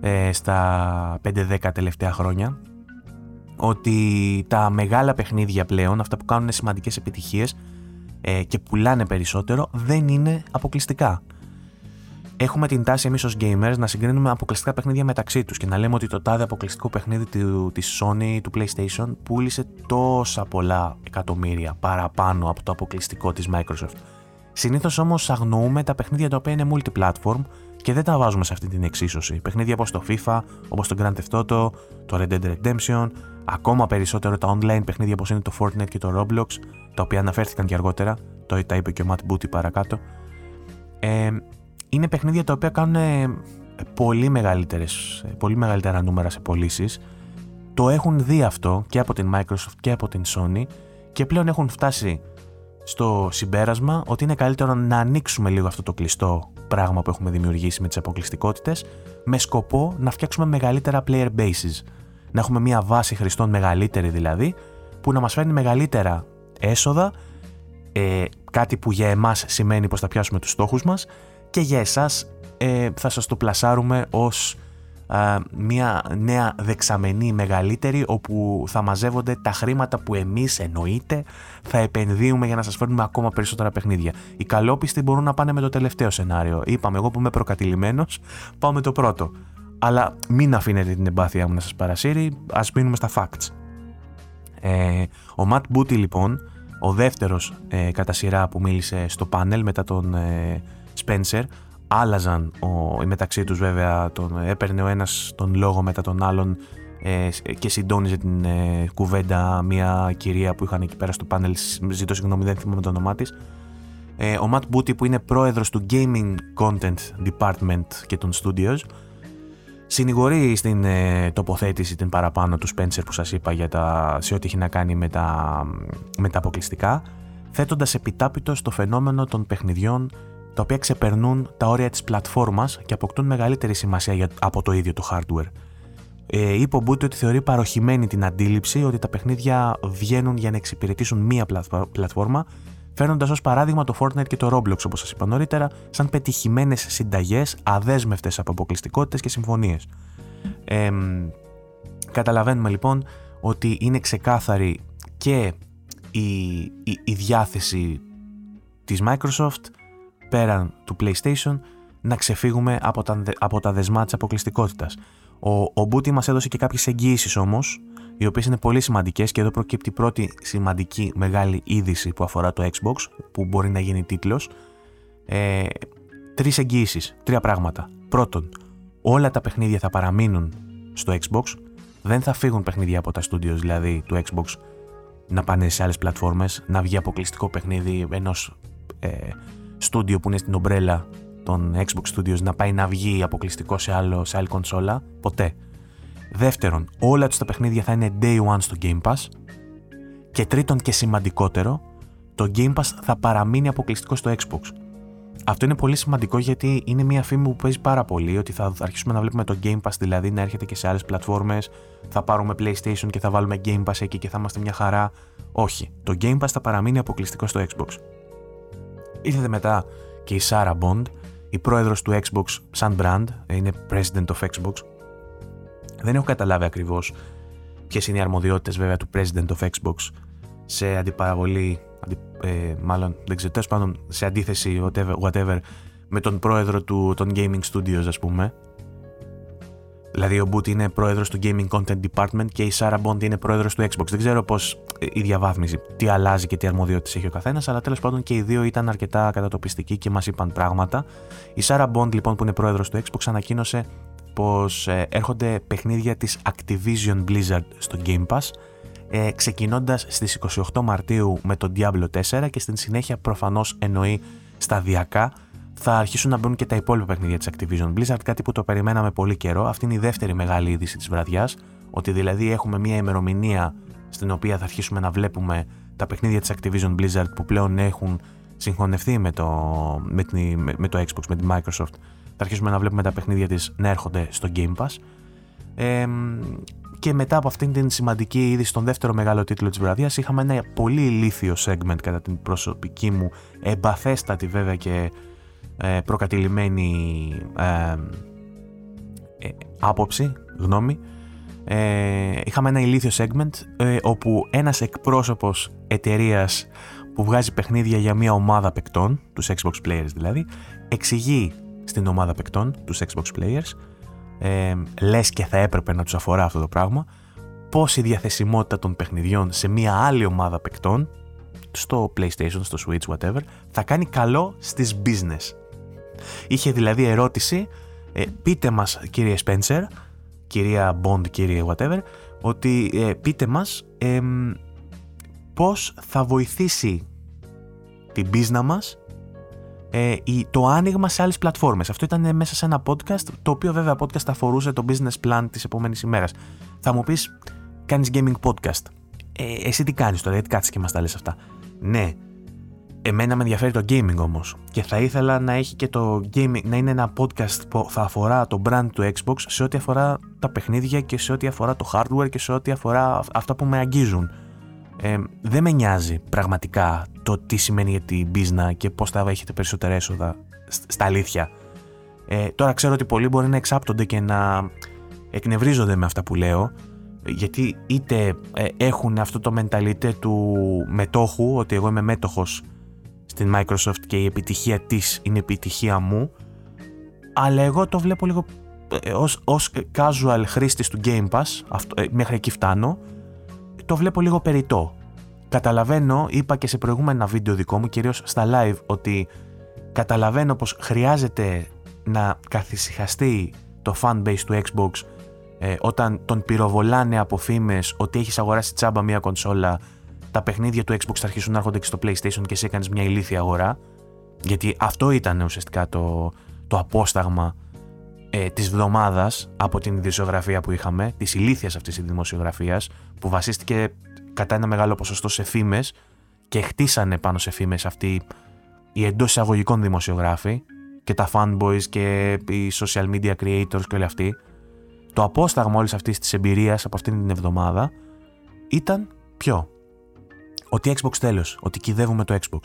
ε, στα 5-10 τελευταία χρόνια ότι τα μεγάλα παιχνίδια πλέον, αυτά που κάνουν σημαντικές επιτυχίες ε, και πουλάνε περισσότερο, δεν είναι αποκλειστικά. Έχουμε την τάση εμείς ως gamers να συγκρίνουμε αποκλειστικά παιχνίδια μεταξύ τους και να λέμε ότι το τάδε αποκλειστικό παιχνίδι της Sony, του PlayStation, πούλησε τόσα πολλά εκατομμύρια παραπάνω από το αποκλειστικό της Microsoft. Συνήθως όμως αγνοούμε τα παιχνίδια τα οποία είναι multiplatform και δεν τα βάζουμε σε αυτή την εξίσωση. Παιχνίδια όπως το FIFA, όπως το Grand Theft Auto, το Red Dead Redemption, ακόμα περισσότερο τα online παιχνίδια όπως είναι το Fortnite και το Roblox, τα οποία αναφέρθηκαν και αργότερα, το τα είπε και ο Matt Booty παρακάτω. Ε, είναι παιχνίδια τα οποία κάνουν ε, πολύ, μεγαλύτερες, ε, πολύ μεγαλύτερα νούμερα σε πωλήσεις. Το έχουν δει αυτό και από την Microsoft και από την Sony και πλέον έχουν φτάσει στο συμπέρασμα ότι είναι καλύτερο να ανοίξουμε λίγο αυτό το κλειστό πράγμα που έχουμε δημιουργήσει με τις αποκλειστικότητες με σκοπό να φτιάξουμε μεγαλύτερα player bases. Να έχουμε μια βάση χρηστών μεγαλύτερη δηλαδή που να μας φέρνει μεγαλύτερα έσοδα ε, κάτι που για εμάς σημαίνει πως θα πιάσουμε τους στόχους μας και για εσάς ε, θα σας το πλασάρουμε ως μια νέα δεξαμενή μεγαλύτερη όπου θα μαζεύονται τα χρήματα που εμείς εννοείται θα επενδύουμε για να σας φέρνουμε ακόμα περισσότερα παιχνίδια. Οι καλόπιστοι μπορούν να πάνε με το τελευταίο σενάριο. Είπαμε εγώ που είμαι προκατηλημένος πάω με το πρώτο. Αλλά μην αφήνετε την εμπάθειά μου να σας παρασύρει, ας μείνουμε στα facts. Ε, ο Matt Booty λοιπόν, ο δεύτερος ε, κατά σειρά που μίλησε στο πάνελ μετά τον ε, Spencer, άλλαζαν ο, μεταξύ τους βέβαια, τον, έπαιρνε ο ένας τον λόγο μετά τον άλλον ε, και συντόνιζε την ε, κουβέντα μια κυρία που είχαν εκεί πέρα στο πάνελ, ζητώ συγγνώμη δεν θυμάμαι το όνομά της. Ε, ο Matt Booty που είναι πρόεδρος του Gaming Content Department και των Studios συνηγορεί στην ε, τοποθέτηση την παραπάνω του Spencer που σας είπα για τα, σε ό,τι έχει να κάνει με τα, με τα αποκλειστικά θέτοντας επιτάπητος στο φαινόμενο των παιχνιδιών τα οποία ξεπερνούν τα όρια της πλατφόρμας και αποκτούν μεγαλύτερη σημασία από το ίδιο το hardware. Ε, είπε ο Μπούτι ότι θεωρεί παροχημένη την αντίληψη ότι τα παιχνίδια βγαίνουν για να εξυπηρετήσουν μία πλατφόρμα, φέρνοντα ως παράδειγμα το Fortnite και το Roblox, όπως σας είπα νωρίτερα, σαν πετυχημένες συνταγές, αδέσμευτες από αποκλειστικότητες και συμφωνίες. Ε, καταλαβαίνουμε λοιπόν ότι είναι ξεκάθαρη και η, η, η διάθεση της Microsoft πέραν του PlayStation να ξεφύγουμε από τα, από τα δεσμά της αποκλειστικότητας. Ο, ο Μπούτι μας έδωσε και κάποιες εγγύησει όμως, οι οποίες είναι πολύ σημαντικές και εδώ προκύπτει η πρώτη σημαντική μεγάλη είδηση που αφορά το Xbox, που μπορεί να γίνει τίτλος. Ε, τρεις εγγύησεις, τρία πράγματα. Πρώτον, όλα τα παιχνίδια θα παραμείνουν στο Xbox, δεν θα φύγουν παιχνίδια από τα studios δηλαδή του Xbox να πάνε σε άλλες πλατφόρμες, να βγει αποκλειστικό παιχνίδι ενός ε, στούντιο που είναι στην ομπρέλα των Xbox Studios να πάει να βγει αποκλειστικό σε, άλλο, σε άλλη κονσόλα. Ποτέ. Δεύτερον, όλα τους τα παιχνίδια θα είναι day one στο Game Pass. Και τρίτον και σημαντικότερο, το Game Pass θα παραμείνει αποκλειστικό στο Xbox. Αυτό είναι πολύ σημαντικό γιατί είναι μια φήμη που παίζει πάρα πολύ ότι θα αρχίσουμε να βλέπουμε το Game Pass δηλαδή να έρχεται και σε άλλες πλατφόρμες, θα πάρουμε PlayStation και θα βάλουμε Game Pass εκεί και θα είμαστε μια χαρά. Όχι, το Game Pass θα παραμείνει αποκλειστικό στο Xbox. Ήρθε μετά και η Sarah Bond, η πρόεδρος του Xbox σαν brand, είναι president of Xbox. Δεν έχω καταλάβει ακριβώς ποιες είναι οι αρμοδιότητες βέβαια του president of Xbox σε αντιπαραβολή, αντι, ε, μάλλον δεν ξέρω, τέλος πάντων σε αντίθεση whatever, whatever με τον πρόεδρο του, των gaming studios ας πούμε Δηλαδή ο Boot είναι πρόεδρος του Gaming Content Department και η Sarah Bond είναι πρόεδρος του Xbox. Δεν ξέρω πώς ε, η διαβάθμιση, τι αλλάζει και τι αρμοδιότητες έχει ο καθένας, αλλά τέλος πάντων και οι δύο ήταν αρκετά κατατοπιστικοί και μας είπαν πράγματα. Η Sarah Bond λοιπόν που είναι πρόεδρος του Xbox ανακοίνωσε πως ε, έρχονται παιχνίδια της Activision Blizzard στο Game Pass ε, ξεκινώντας στις 28 Μαρτίου με το Diablo 4 και στην συνέχεια προφανώς εννοεί σταδιακά θα αρχίσουν να μπουν και τα υπόλοιπα παιχνίδια της Activision Blizzard, κάτι που το περιμέναμε πολύ καιρό. Αυτή είναι η δεύτερη μεγάλη είδηση της βραδιάς. Ότι δηλαδή έχουμε μια ημερομηνία στην οποία θα αρχίσουμε να βλέπουμε τα παιχνίδια της Activision Blizzard που πλέον έχουν συγχωνευτεί με το, με, με, το Xbox, με τη Microsoft. Θα αρχίσουμε να βλέπουμε τα παιχνίδια της να έρχονται στο Game Pass. Ε, και μετά από αυτήν την σημαντική είδηση, στον δεύτερο μεγάλο τίτλο της βραδιάς, είχαμε ένα πολύ ηλίθιο segment κατά την προσωπική μου, εμπαθέστατη βέβαια και ε, προκατηλημένη ε, ε, άποψη, γνώμη. Ε, είχαμε ένα ηλίθιο segment ε, όπου ένας εκπρόσωπος εταιρείας που βγάζει παιχνίδια για μια ομάδα παικτών, τους Xbox Players δηλαδή, εξηγεί στην ομάδα παικτών, τους Xbox Players, ε, λες και θα έπρεπε να τους αφορά αυτό το πράγμα, πώς η διαθεσιμότητα των παιχνιδιών σε μια άλλη ομάδα παικτών, στο PlayStation, στο Switch, whatever, θα κάνει καλό στις business. Είχε δηλαδή ερώτηση, ε, πείτε μας κύριε Spencer, κυρία Bond, κύριε whatever, ότι ε, πείτε μας ε, πώς θα βοηθήσει την business μας ε, το άνοιγμα σε άλλες πλατφόρμες. Αυτό ήταν μέσα σε ένα podcast, το οποίο βέβαια podcast αφορούσε το business plan της επόμενης ημέρας. Θα μου πεις, κάνεις gaming podcast. Ε, εσύ τι κάνεις τώρα, γιατί κάτσε και μας τα λες αυτά. Ναι, Εμένα με ενδιαφέρει το gaming όμως και θα ήθελα να έχει και το gaming, να είναι ένα podcast που θα αφορά το brand του Xbox σε ό,τι αφορά τα παιχνίδια και σε ό,τι αφορά το hardware και σε ό,τι αφορά αυτά που με αγγίζουν. Ε, δεν με νοιάζει πραγματικά το τι σημαίνει για την business και πώς θα έχετε περισσότερα έσοδα στα αλήθεια. Ε, τώρα ξέρω ότι πολλοί μπορεί να εξάπτονται και να εκνευρίζονται με αυτά που λέω γιατί είτε ε, έχουν αυτό το mentality του μετόχου ότι εγώ είμαι μέτοχος στην Microsoft και η επιτυχία της είναι επιτυχία μου αλλά εγώ το βλέπω λίγο ε, ως, ως casual χρήστης του Game Pass αυτό, ε, μέχρι εκεί φτάνω το βλέπω λίγο περιττό καταλαβαίνω, είπα και σε προηγούμενα βίντεο δικό μου κυρίως στα live ότι καταλαβαίνω πως χρειάζεται να καθησυχαστεί το fanbase του Xbox ε, όταν τον πυροβολάνε από φήμες ότι έχεις αγοράσει τσάμπα μια κονσόλα τα παιχνίδια του Xbox θα αρχίσουν να έρχονται και στο PlayStation και εσύ έκανες μια ηλίθια αγορά. Γιατί αυτό ήταν ουσιαστικά το, το απόσταγμα ε, της βδομάδας από την δημοσιογραφία που είχαμε, της ηλίθιας αυτής της δημοσιογραφίας, που βασίστηκε κατά ένα μεγάλο ποσοστό σε φήμες και χτίσανε πάνω σε φήμες αυτοί οι εντός εισαγωγικών δημοσιογράφοι και τα fanboys και οι social media creators και όλοι αυτοί, το απόσταγμα όλης αυτής της εμπειρίας από αυτήν την εβδομάδα ήταν ποιο; Ότι Xbox τέλος, ότι κυδεύουμε το Xbox.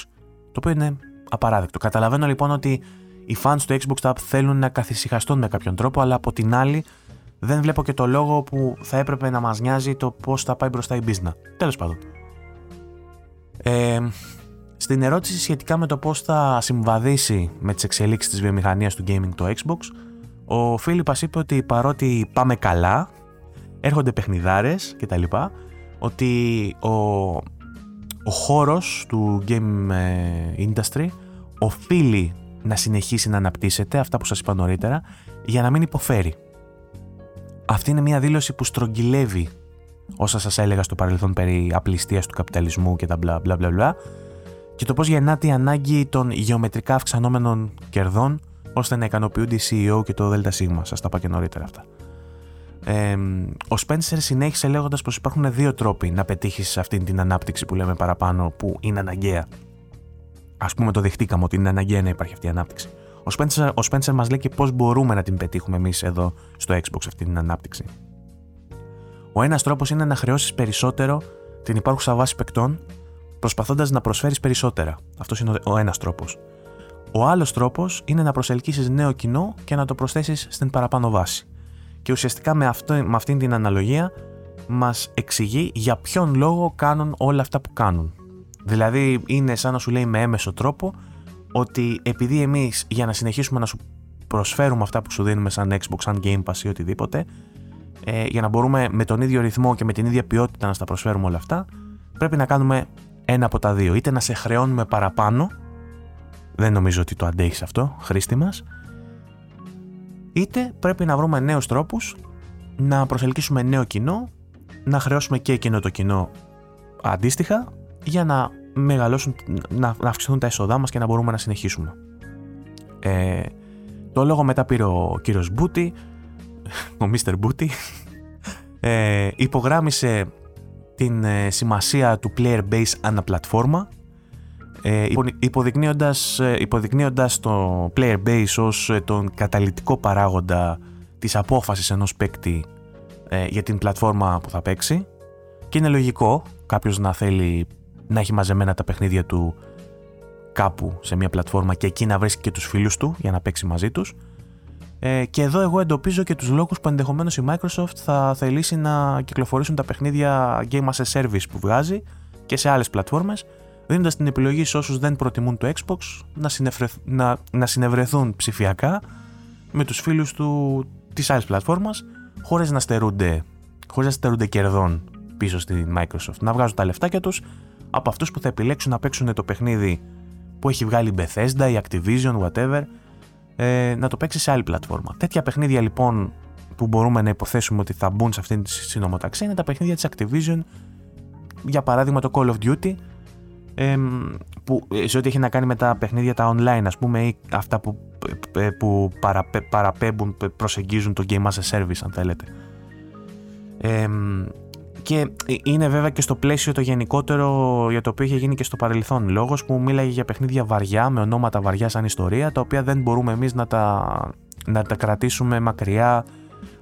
Το οποίο είναι απαράδεκτο. Καταλαβαίνω λοιπόν ότι οι fans του Xbox θα θέλουν να καθησυχαστούν με κάποιον τρόπο, αλλά από την άλλη δεν βλέπω και το λόγο που θα έπρεπε να μας νοιάζει το πώς θα πάει μπροστά η business. Τέλος πάντων. Ε, στην ερώτηση σχετικά με το πώς θα συμβαδίσει με τις εξελίξεις της βιομηχανίας του gaming το Xbox, ο Φίλιππας είπε ότι παρότι πάμε καλά, έρχονται παιχνιδάρες κτλ, ότι ο, ο χώρος του game ε, industry οφείλει να συνεχίσει να αναπτύσσεται, αυτά που σας είπα νωρίτερα, για να μην υποφέρει. Αυτή είναι μια δήλωση που στρογγυλεύει όσα σας έλεγα στο παρελθόν περί απληστίας του καπιταλισμού και τα μπλα μπλα μπλα μπλα και το πώς γεννάται η ανάγκη των γεωμετρικά αυξανόμενων κερδών ώστε να ικανοποιούνται οι CEO και το ΔΣ. Σας τα είπα και νωρίτερα αυτά. Ε, ο Spencer συνέχισε λέγοντας πως υπάρχουν δύο τρόποι να πετύχεις αυτή την ανάπτυξη που λέμε παραπάνω που είναι αναγκαία. Ας πούμε το δεχτήκαμε ότι είναι αναγκαία να υπάρχει αυτή η ανάπτυξη. Ο Spencer, ο Spencer μας λέει και πώς μπορούμε να την πετύχουμε εμείς εδώ στο Xbox αυτή την ανάπτυξη. Ο ένας τρόπος είναι να χρεώσεις περισσότερο την υπάρχουσα βάση παικτών προσπαθώντας να προσφέρεις περισσότερα. Αυτός είναι ο ένας τρόπος. Ο άλλος τρόπος είναι να προσελκύσεις νέο κοινό και να το προσθέσεις στην παραπάνω βάση. Και ουσιαστικά με, αυτό, με αυτήν την αναλογία μας εξηγεί για ποιον λόγο κάνουν όλα αυτά που κάνουν. Δηλαδή είναι σαν να σου λέει με έμεσο τρόπο ότι επειδή εμείς για να συνεχίσουμε να σου προσφέρουμε αυτά που σου δίνουμε σαν Xbox, σαν Game Pass ή οτιδήποτε, ε, για να μπορούμε με τον ίδιο ρυθμό και με την ίδια ποιότητα να στα προσφέρουμε όλα αυτά, πρέπει να κάνουμε ένα από τα δύο. Είτε να σε χρεώνουμε παραπάνω, δεν νομίζω ότι το αντέχεις αυτό, χρήστη μας, είτε πρέπει να βρούμε νέους τρόπους να προσελκύσουμε νέο κοινό, να χρεώσουμε και εκείνο το κοινό αντίστοιχα, για να μεγαλώσουν, να, να αυξηθούν τα έσοδά μας και να μπορούμε να συνεχίσουμε. Ε, το λόγο μετά πήρε ο κύριος Μπούτι, ο Mr. Μπούτι, ε, υπογράμμισε την ε, σημασία του player base ανά πλατφόρμα, ε, υποδεικνύοντας, ε, υποδεικνύοντας το player base ως ε, τον καταλητικό παράγοντα της απόφασης ενός παίκτη για την πλατφόρμα που θα παίξει και είναι λογικό κάποιος να θέλει να έχει μαζεμένα τα παιχνίδια του κάπου σε μια πλατφόρμα και εκεί να βρίσκει και τους φίλους του για να παίξει μαζί τους. Ε, και εδώ εγώ εντοπίζω και τους λόγους που ενδεχομένως η Microsoft θα θελήσει να κυκλοφορήσουν τα παιχνίδια Game as a Service που βγάζει και σε άλλες πλατφόρμες, δίνοντας την επιλογή σε όσους δεν προτιμούν το Xbox να, να... να συνευρεθούν ψηφιακά με τους φίλους του της άλλης πλατφόρμας χωρίς να στερούνται, χωρίς να στερούνται κερδών πίσω στη Microsoft. Να βγάζουν τα λεφτάκια τους από αυτούς που θα επιλέξουν να παίξουν το παιχνίδι που έχει βγάλει η Bethesda, η Activision, whatever, ε, να το παίξει σε άλλη πλατφόρμα. Τέτοια παιχνίδια λοιπόν που μπορούμε να υποθέσουμε ότι θα μπουν σε αυτήν τη συνομοταξία είναι τα παιχνίδια της Activision, για παράδειγμα το Call of Duty, ε, που, σε ό,τι έχει να κάνει με τα παιχνίδια τα online ας πούμε ή αυτά που, ε, που παραπέμπουν, προσεγγίζουν το Game as a Service αν θέλετε. Ε, και είναι βέβαια και στο πλαίσιο το γενικότερο για το οποίο είχε γίνει και στο παρελθόν. Λόγος που μίλαγε για παιχνίδια βαριά, με ονόματα βαριά σαν ιστορία, τα οποία δεν μπορούμε εμείς να τα, να τα κρατήσουμε μακριά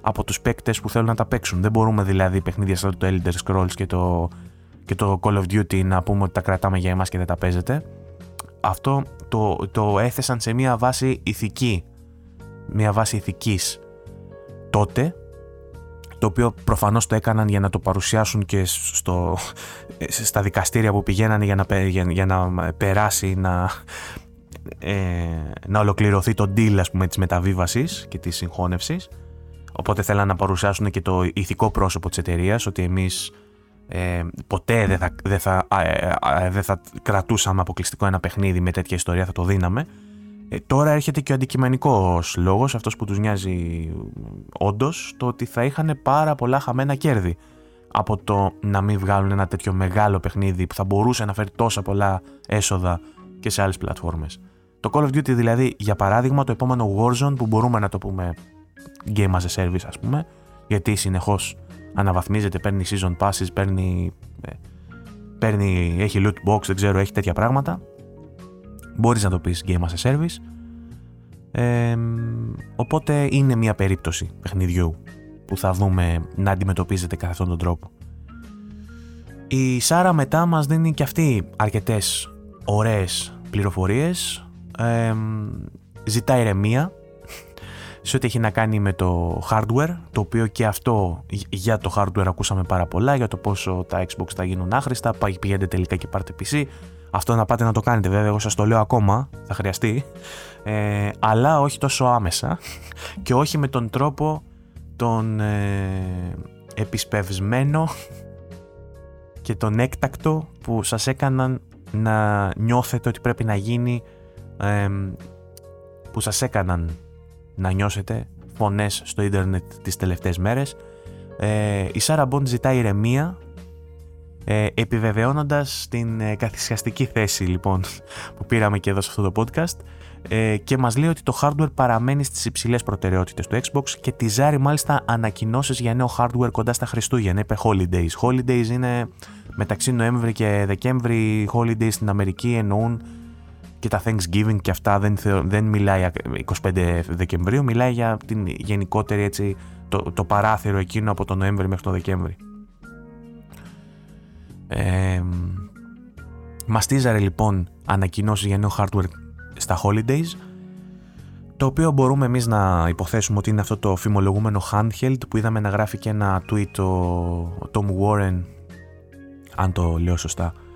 από τους παίκτες που θέλουν να τα παίξουν. Δεν μπορούμε δηλαδή παιχνίδια σαν το Elder Scrolls και το, και το Call of Duty να πούμε ότι τα κρατάμε για εμάς και δεν τα παίζετε. Αυτό το, το έθεσαν σε μια βάση ηθική. Μια βάση ηθικής τότε το οποίο προφανώς το έκαναν για να το παρουσιάσουν και στο, στα δικαστήρια που πηγαίνανε για να, για, να περάσει, να, ε, να ολοκληρωθεί το deal ας πούμε της μεταβίβασης και της συγχώνευσης. Οπότε θέλαν να παρουσιάσουν και το ηθικό πρόσωπο της εταιρείας ότι εμείς ε, ποτέ δεν θα, δεν, θα, ε, ε, δεν θα κρατούσαμε αποκλειστικό ένα παιχνίδι με τέτοια ιστορία, θα το δίναμε. Ε, τώρα έρχεται και ο αντικειμενικός λόγος, αυτός που τους νοιάζει όντως, το ότι θα είχαν πάρα πολλά χαμένα κέρδη από το να μην βγάλουν ένα τέτοιο μεγάλο παιχνίδι που θα μπορούσε να φέρει τόσα πολλά έσοδα και σε άλλες πλατφόρμες. Το Call of Duty δηλαδή, για παράδειγμα, το επόμενο Warzone που μπορούμε να το πούμε game as a service, ας πούμε, γιατί συνεχώς αναβαθμίζεται, παίρνει season passes, παίρνει, ε, παίρνει, έχει loot box, δεν ξέρω, έχει τέτοια πράγματα μπορείς να το πεις Game as a Service. οπότε είναι μια περίπτωση παιχνιδιού που θα δούμε να αντιμετωπίζεται κατά αυτόν τον τρόπο. Η Σάρα μετά μας δίνει και αυτή αρκετές ωραίες πληροφορίες. Ε, ζητά ηρεμία σε ό,τι έχει να κάνει με το hardware, το οποίο και αυτό για το hardware ακούσαμε πάρα πολλά, για το πόσο τα Xbox θα γίνουν άχρηστα, πηγαίνετε τελικά και πάρτε PC. Αυτό να πάτε να το κάνετε βέβαια, εγώ σας το λέω ακόμα, θα χρειαστεί, ε, αλλά όχι τόσο άμεσα και όχι με τον τρόπο τον ε, επισπευσμένο και τον έκτακτο που σας έκαναν να νιώθετε ότι πρέπει να γίνει που σας έκαναν να νιώσετε φωνές στο ίντερνετ τις τελευταίες μέρες. Ε, η Σάρα Μποντ ζητά ηρεμία ε, επιβεβαιώνοντας την ε, καθυσιαστική θέση λοιπόν που πήραμε και εδώ σε αυτό το podcast ε, και μας λέει ότι το hardware παραμένει στις υψηλές προτεραιότητες του Xbox και τη ζάρει μάλιστα ανακοινώσεις για νέο hardware κοντά στα Χριστούγεννα. Είπε Holidays. Holidays είναι μεταξύ Νοέμβρη και Δεκέμβρη. Holidays στην Αμερική εννοούν και τα Thanksgiving και αυτά δεν, δεν μιλάει 25 Δεκεμβρίου, μιλάει για την γενικότερη έτσι, το, το παράθυρο εκείνο από τον Νοέμβρη μέχρι τον Δεκέμβρη. Ε, μαστίζαρε λοιπόν ανακοινώσεις για νέο hardware στα holidays το οποίο μπορούμε εμείς να υποθέσουμε ότι είναι αυτό το φημολογούμενο handheld που είδαμε να γράφει και ένα tweet ο Tom Warren αν το λέω σωστά ε,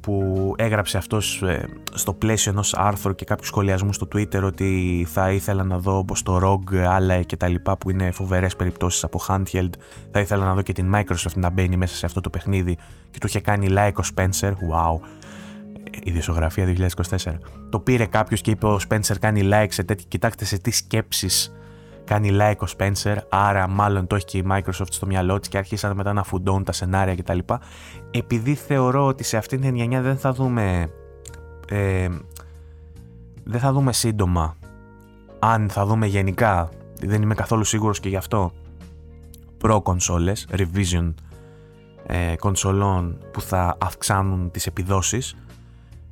που έγραψε αυτός ε, στο πλαίσιο ενός άρθρου και κάποιου σχολιασμού στο Twitter ότι θα ήθελα να δω όπως το ROG, άλλα και τα λοιπά που είναι φοβερές περιπτώσεις από handheld. Θα ήθελα να δω και την Microsoft να μπαίνει μέσα σε αυτό το παιχνίδι και του είχε κάνει like ο Spencer, wow. Η διασογραφία 2024 το πήρε κάποιος και είπε ο Spencer κάνει like σε τέτοια κοιτάξτε σε τι σκέψεις κάνει like ο Spencer, άρα μάλλον το έχει και η Microsoft στο μυαλό της και αρχίσαν μετά να φουντώνουν τα σενάρια κτλ. Επειδή θεωρώ ότι σε αυτήν την γενιά δεν θα δούμε ε, δεν θα δούμε σύντομα αν θα δούμε γενικά, δεν είμαι καθόλου σίγουρος και γι' αυτό, προ κονσόλες, revision ε, κονσολών που θα αυξάνουν τις επιδόσεις,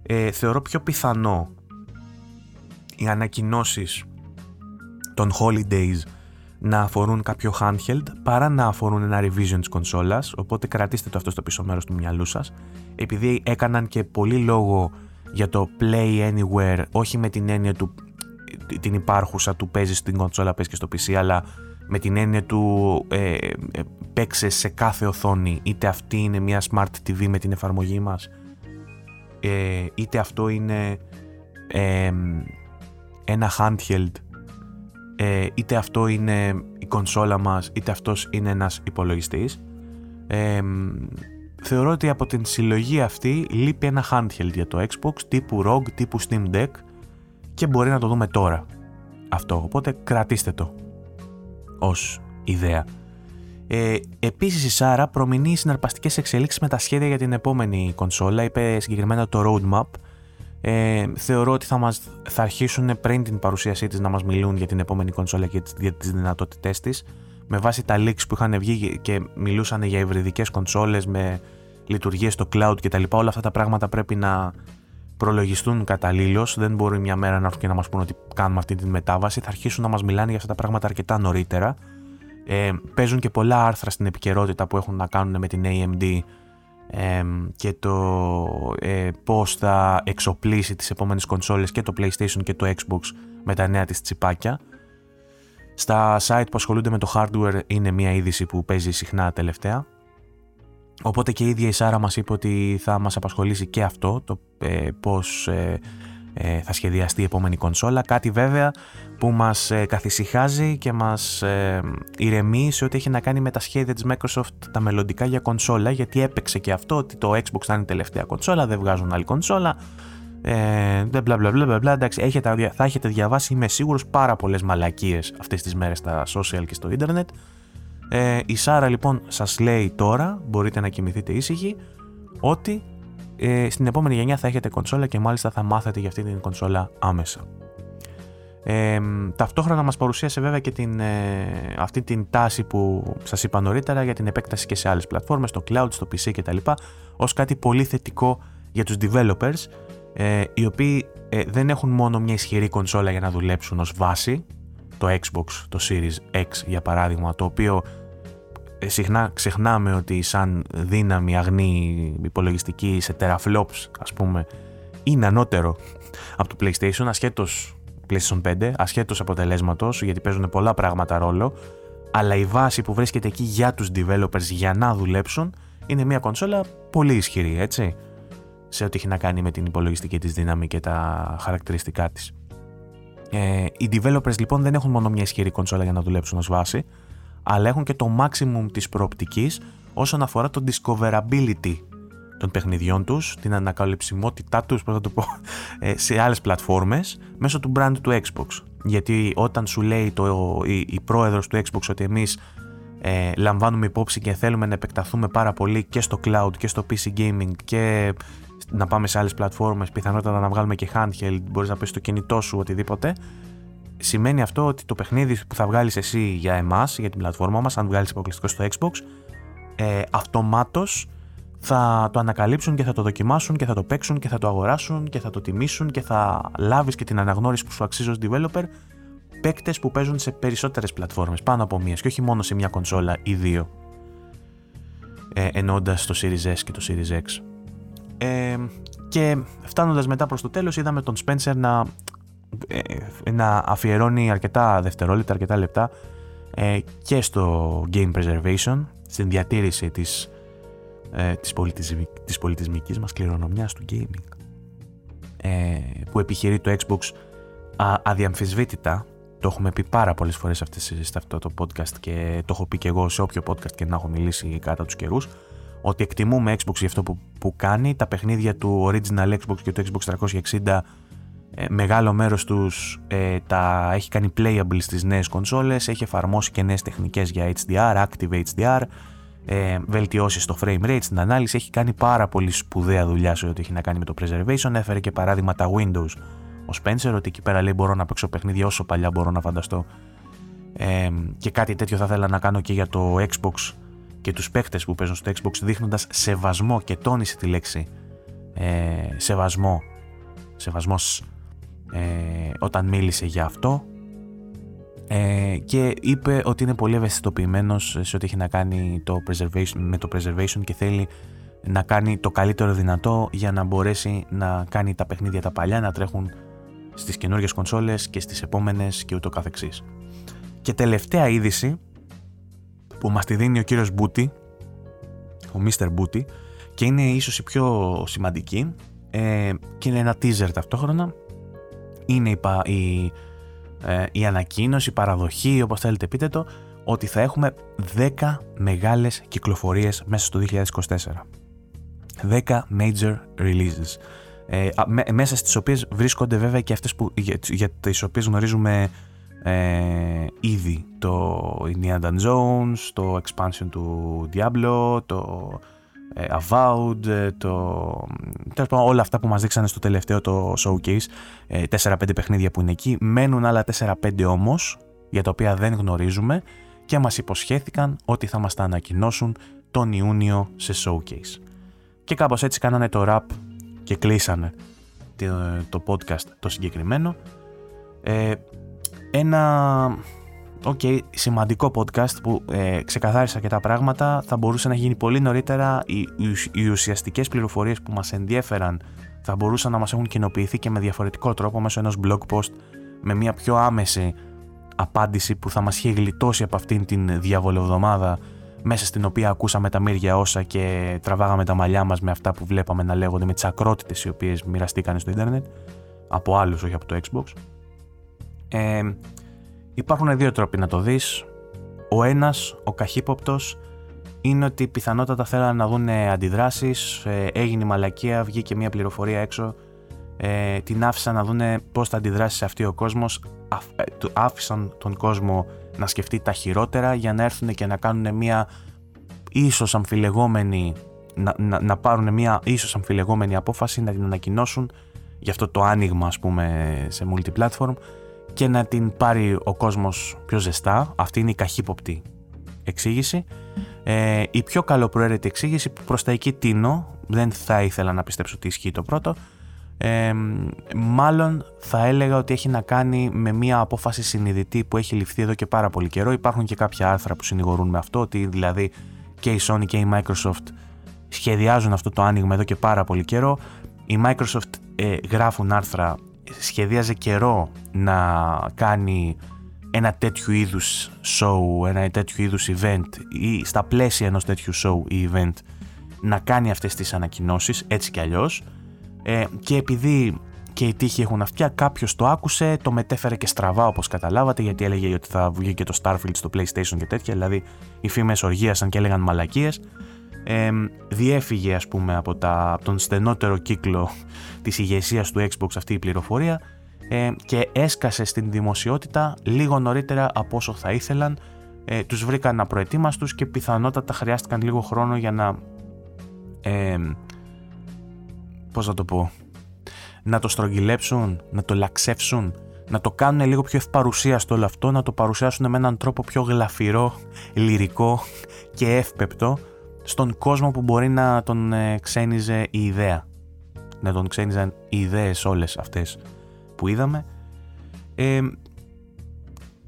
ε, θεωρώ πιο πιθανό οι ανακοινώσεις των holidays να αφορούν κάποιο handheld παρά να αφορούν ένα revision της κονσόλας. Οπότε κρατήστε το αυτό στο πίσω μέρος του μυαλού σας. Επειδή έκαναν και πολύ λόγο για το play anywhere όχι με την έννοια του την υπάρχουσα του παίζεις στην κονσόλα παίζει και στο PC αλλά με την έννοια του ε, ε, παίξε σε κάθε οθόνη είτε αυτή είναι μια smart TV με την εφαρμογή μας ε, είτε αυτό είναι ε, ένα handheld ε, είτε αυτό είναι η κονσόλα μας είτε αυτός είναι ένας υπολογιστής. Ε, θεωρώ ότι από την συλλογή αυτή λείπει ένα handheld για το Xbox τύπου ROG, τύπου Steam Deck και μπορεί να το δούμε τώρα. Αυτό, οπότε κρατήστε το ως ιδέα. Ε, επίσης η Σάρα προμηνύει συναρπαστικές εξελίξεις με τα σχέδια για την επόμενη κονσόλα, είπε συγκεκριμένα το roadmap ε, θεωρώ ότι θα, μας, θα αρχίσουν πριν την παρουσίασή της να μας μιλούν για την επόμενη κονσόλα και για τις δυνατότητές της με βάση τα leaks που είχαν βγει και μιλούσαν για υβριδικές κονσόλες με λειτουργίες στο cloud κτλ. Όλα αυτά τα πράγματα πρέπει να προλογιστούν καταλήλως. Δεν μπορεί μια μέρα να έρθουν και να μας πούνε ότι κάνουμε αυτή τη μετάβαση. Θα αρχίσουν να μας μιλάνε για αυτά τα πράγματα αρκετά νωρίτερα. Ε, παίζουν και πολλά άρθρα στην επικαιρότητα που έχουν να κάνουν με την AMD και το ε, πώς θα εξοπλίσει τις επόμενες κονσόλες και το PlayStation και το Xbox με τα νέα της τσιπάκια. Στα site που ασχολούνται με το hardware είναι μια είδηση που παίζει συχνά τελευταία. Οπότε και η ίδια η Σάρα μας είπε ότι θα μας απασχολήσει και αυτό, το ε, πώς ε, ε, θα σχεδιαστεί η επόμενη κονσόλα. Κάτι βέβαια που μας ε, καθησυχάζει και μας ε, ηρεμεί σε ό,τι έχει να κάνει με τα σχέδια της Microsoft τα μελλοντικά για κονσόλα γιατί έπαιξε και αυτό ότι το Xbox θα είναι η τελευταία κονσόλα, δεν βγάζουν άλλη κονσόλα. Ε, μπλα μπλα μπλα μπλα εντάξει, έχετε, θα έχετε διαβάσει είμαι σίγουρος πάρα πολλές μαλακίες αυτές τις μέρες στα social και στο ίντερνετ ε, η Σάρα λοιπόν σας λέει τώρα, μπορείτε να κοιμηθείτε ήσυχοι, ότι ε, στην επόμενη γενιά θα έχετε κονσόλα και μάλιστα θα μάθετε για αυτή την κονσόλα άμεσα. Ε, ταυτόχρονα μας παρουσίασε βέβαια και την, ε, αυτή την τάση που σας είπα νωρίτερα για την επέκταση και σε άλλες πλατφόρμες, στο cloud, στο PC κτλ. ως κάτι πολύ θετικό για τους developers ε, οι οποίοι ε, δεν έχουν μόνο μια ισχυρή κονσόλα για να δουλέψουν ως βάση, το Xbox, το Series X για παράδειγμα, το οποίο ε, συχνά ξεχνάμε ότι σαν δύναμη αγνή υπολογιστική σε teraflops ας πούμε είναι ανώτερο από το PlayStation ασχέτως PlayStation 5, ασχέτως αποτελέσματος γιατί παίζουν πολλά πράγματα ρόλο αλλά η βάση που βρίσκεται εκεί για τους developers για να δουλέψουν είναι μια κονσόλα πολύ ισχυρή έτσι σε ό,τι έχει να κάνει με την υπολογιστική της δύναμη και τα χαρακτηριστικά της. Ε, οι developers λοιπόν δεν έχουν μόνο μια ισχυρή κονσόλα για να δουλέψουν ως βάση αλλά έχουν και το maximum της προοπτικής όσον αφορά το discoverability των παιχνιδιών τους, την ανακαλυψιμότητά τους, πώς θα το πω, ε, σε άλλες πλατφόρμες μέσω του brand του Xbox. Γιατί όταν σου λέει το, η, η πρόεδρος του Xbox ότι εμείς ε, λαμβάνουμε υπόψη και θέλουμε να επεκταθούμε πάρα πολύ και στο cloud και στο PC gaming και να πάμε σε άλλες πλατφόρμες, πιθανότατα να βγάλουμε και handheld, μπορείς να πεις στο κινητό σου, οτιδήποτε, σημαίνει αυτό ότι το παιχνίδι που θα βγάλεις εσύ για εμάς, για την πλατφόρμα μας, αν βγάλεις αποκλειστικό στο Xbox, ε, αυτομάτως θα το ανακαλύψουν και θα το δοκιμάσουν και θα το παίξουν και θα το αγοράσουν και θα το τιμήσουν και θα λάβεις και την αναγνώριση που σου αξίζει ως developer παίκτες που παίζουν σε περισσότερες πλατφόρμες, πάνω από μίας και όχι μόνο σε μια κονσόλα ή δύο. Ε, εννοώντας το Series S και το Series X. Ε, και φτάνοντας μετά προς το τέλος είδαμε τον Spencer να ε, να αφιερώνει αρκετά δευτερόλεπτα, αρκετά λεπτά ε, και στο game preservation, στην διατήρηση της, ε, της, πολιτισμικ, της πολιτισμικής μας κληρονομιάς του gaming ε, που επιχειρεί το Xbox α, αδιαμφισβήτητα. Το έχουμε πει πάρα πολλές φορές σε αυτό το podcast και το έχω πει και εγώ σε όποιο podcast και να έχω μιλήσει κατά τους καιρούς ότι εκτιμούμε Xbox για αυτό που, που κάνει. Τα παιχνίδια του original Xbox και του Xbox 360 ε, μεγάλο μέρος τους ε, τα έχει κάνει playable στις νέες κονσόλες, έχει εφαρμόσει και νέες τεχνικές για HDR, Active HDR, ε, βελτιώσει στο frame rate, στην ανάλυση, έχει κάνει πάρα πολύ σπουδαία δουλειά σε ό,τι έχει να κάνει με το preservation, έφερε και παράδειγμα τα Windows. Ο Spencer, ότι εκεί πέρα λέει μπορώ να παίξω παιχνίδια όσο παλιά μπορώ να φανταστώ ε, και κάτι τέτοιο θα ήθελα να κάνω και για το Xbox και τους παίχτες που παίζουν στο Xbox δείχνοντας σεβασμό και τόνισε τη λέξη ε, σεβασμό σεβασμός ε, όταν μίλησε για αυτό ε, και είπε ότι είναι πολύ ευαισθητοποιημένος σε ό,τι έχει να κάνει το preservation, με το preservation και θέλει να κάνει το καλύτερο δυνατό για να μπορέσει να κάνει τα παιχνίδια τα παλιά να τρέχουν στις καινούργιες κονσόλες και στις επόμενες και ούτω καθεξής. Και τελευταία είδηση που μας τη δίνει ο κύριος Μπούτι, ο Mr. Μπούτι, και είναι ίσως η πιο σημαντική ε, και είναι ένα teaser ταυτόχρονα είναι η, η, ε, η ανακοίνωση, η παραδοχή, όπως θέλετε πείτε το, ότι θα έχουμε 10 μεγάλες κυκλοφορίες μέσα στο 2024. 10 major releases. Ε, μέσα στις οποίες βρίσκονται βέβαια και αυτές που, για, για τις οποίες γνωρίζουμε ε, ήδη το Indiana Jones, το expansion του Diablo, το ε, Avowed, ε, το... Τέλος πάντων, όλα αυτά που μας δείξανε στο τελευταίο το showcase, 4-5 ε, παιχνίδια που είναι εκεί, μένουν άλλα 4-5 όμως, για τα οποία δεν γνωρίζουμε και μας υποσχέθηκαν ότι θα μας τα ανακοινώσουν τον Ιούνιο σε showcase. Και κάπως έτσι κάνανε το wrap και κλείσανε το podcast το συγκεκριμένο. Ε, ένα Οκ, okay, σημαντικό podcast που ε, ξεκαθάρισε τα πράγματα. Θα μπορούσε να γίνει πολύ νωρίτερα. Οι, οι ουσιαστικές πληροφορίες που μας ενδιέφεραν θα μπορούσαν να μας έχουν κοινοποιηθεί και με διαφορετικό τρόπο μέσω ενός blog post με μια πιο άμεση απάντηση που θα μας είχε γλιτώσει από αυτήν την διαβολοβδομάδα μέσα στην οποία ακούσαμε τα μύρια όσα και τραβάγαμε τα μαλλιά μας με αυτά που βλέπαμε να λέγονται με τις ακρότητες οι οποίες μοιραστήκαν στο ίντερνετ από άλλους όχι από το Xbox ε, Υπάρχουν δύο τρόποι να το δεις. Ο ένας, ο καχύποπτος, είναι ότι πιθανότατα θέλανε να δουν αντιδράσεις, ε, έγινε η μαλακία, βγήκε μια πληροφορία έξω, ε, την άφησαν να δουν πώς θα αντιδράσει σε αυτή ο κόσμος, ε, άφησαν τον κόσμο να σκεφτεί τα χειρότερα για να έρθουν και να κάνουν μια ίσως αμφιλεγόμενη, να, να, να πάρουν μια ίσως αμφιλεγόμενη απόφαση, να την ανακοινώσουν. Για αυτό το άνοιγμα ας πούμε σε multiplatform και να την πάρει ο κόσμος πιο ζεστά. Αυτή είναι η καχύποπτη εξήγηση. Ε, η πιο καλοπροαίρετη εξήγηση που προς τα εκεί τίνω, δεν θα ήθελα να πιστέψω ότι ισχύει το πρώτο, Ε, μάλλον θα έλεγα ότι έχει να κάνει με μια απόφαση συνειδητή που έχει ληφθεί εδώ και πάρα πολύ καιρό. Υπάρχουν και κάποια άρθρα που συνηγορούν με αυτό, ότι δηλαδή και η Sony και η Microsoft σχεδιάζουν αυτό το άνοιγμα εδώ και πάρα πολύ καιρό. Η Microsoft ε, γράφουν άρθρα, σχεδίαζε καιρό να κάνει ένα τέτοιου είδους show, ένα τέτοιου είδους event ή στα πλαίσια ενός τέτοιου show ή event να κάνει αυτές τις ανακοινώσεις έτσι κι αλλιώς ε, και επειδή και οι τύχοι έχουν αυτιά, κάποιος το άκουσε, το μετέφερε και στραβά όπως καταλάβατε γιατί έλεγε ότι θα βγει και το Starfield στο PlayStation και τέτοια, δηλαδή οι φήμες οργίασαν και έλεγαν μαλακίες. Ε, διέφυγε ας πούμε από, τα, από τον στενότερο κύκλο της ηγεσίας του Xbox αυτή η πληροφορία ε, και έσκασε στην δημοσιότητα λίγο νωρίτερα από όσο θα ήθελαν. Ε, τους βρήκαν απροετοίμαστους και πιθανότατα χρειάστηκαν λίγο χρόνο για να... Ε, πώς να το πω... Να το στρογγυλέψουν, να το λαξεύσουν, να το κάνουν λίγο πιο ευπαρουσίαστο όλο αυτό, να το παρουσιάσουν με έναν τρόπο πιο γλαφυρό, λυρικό και εύπεπτο στον κόσμο που μπορεί να τον ε, ξένιζε η ιδέα. Να τον ξένιζαν οι ιδέες όλες αυτές που είδαμε. Ε,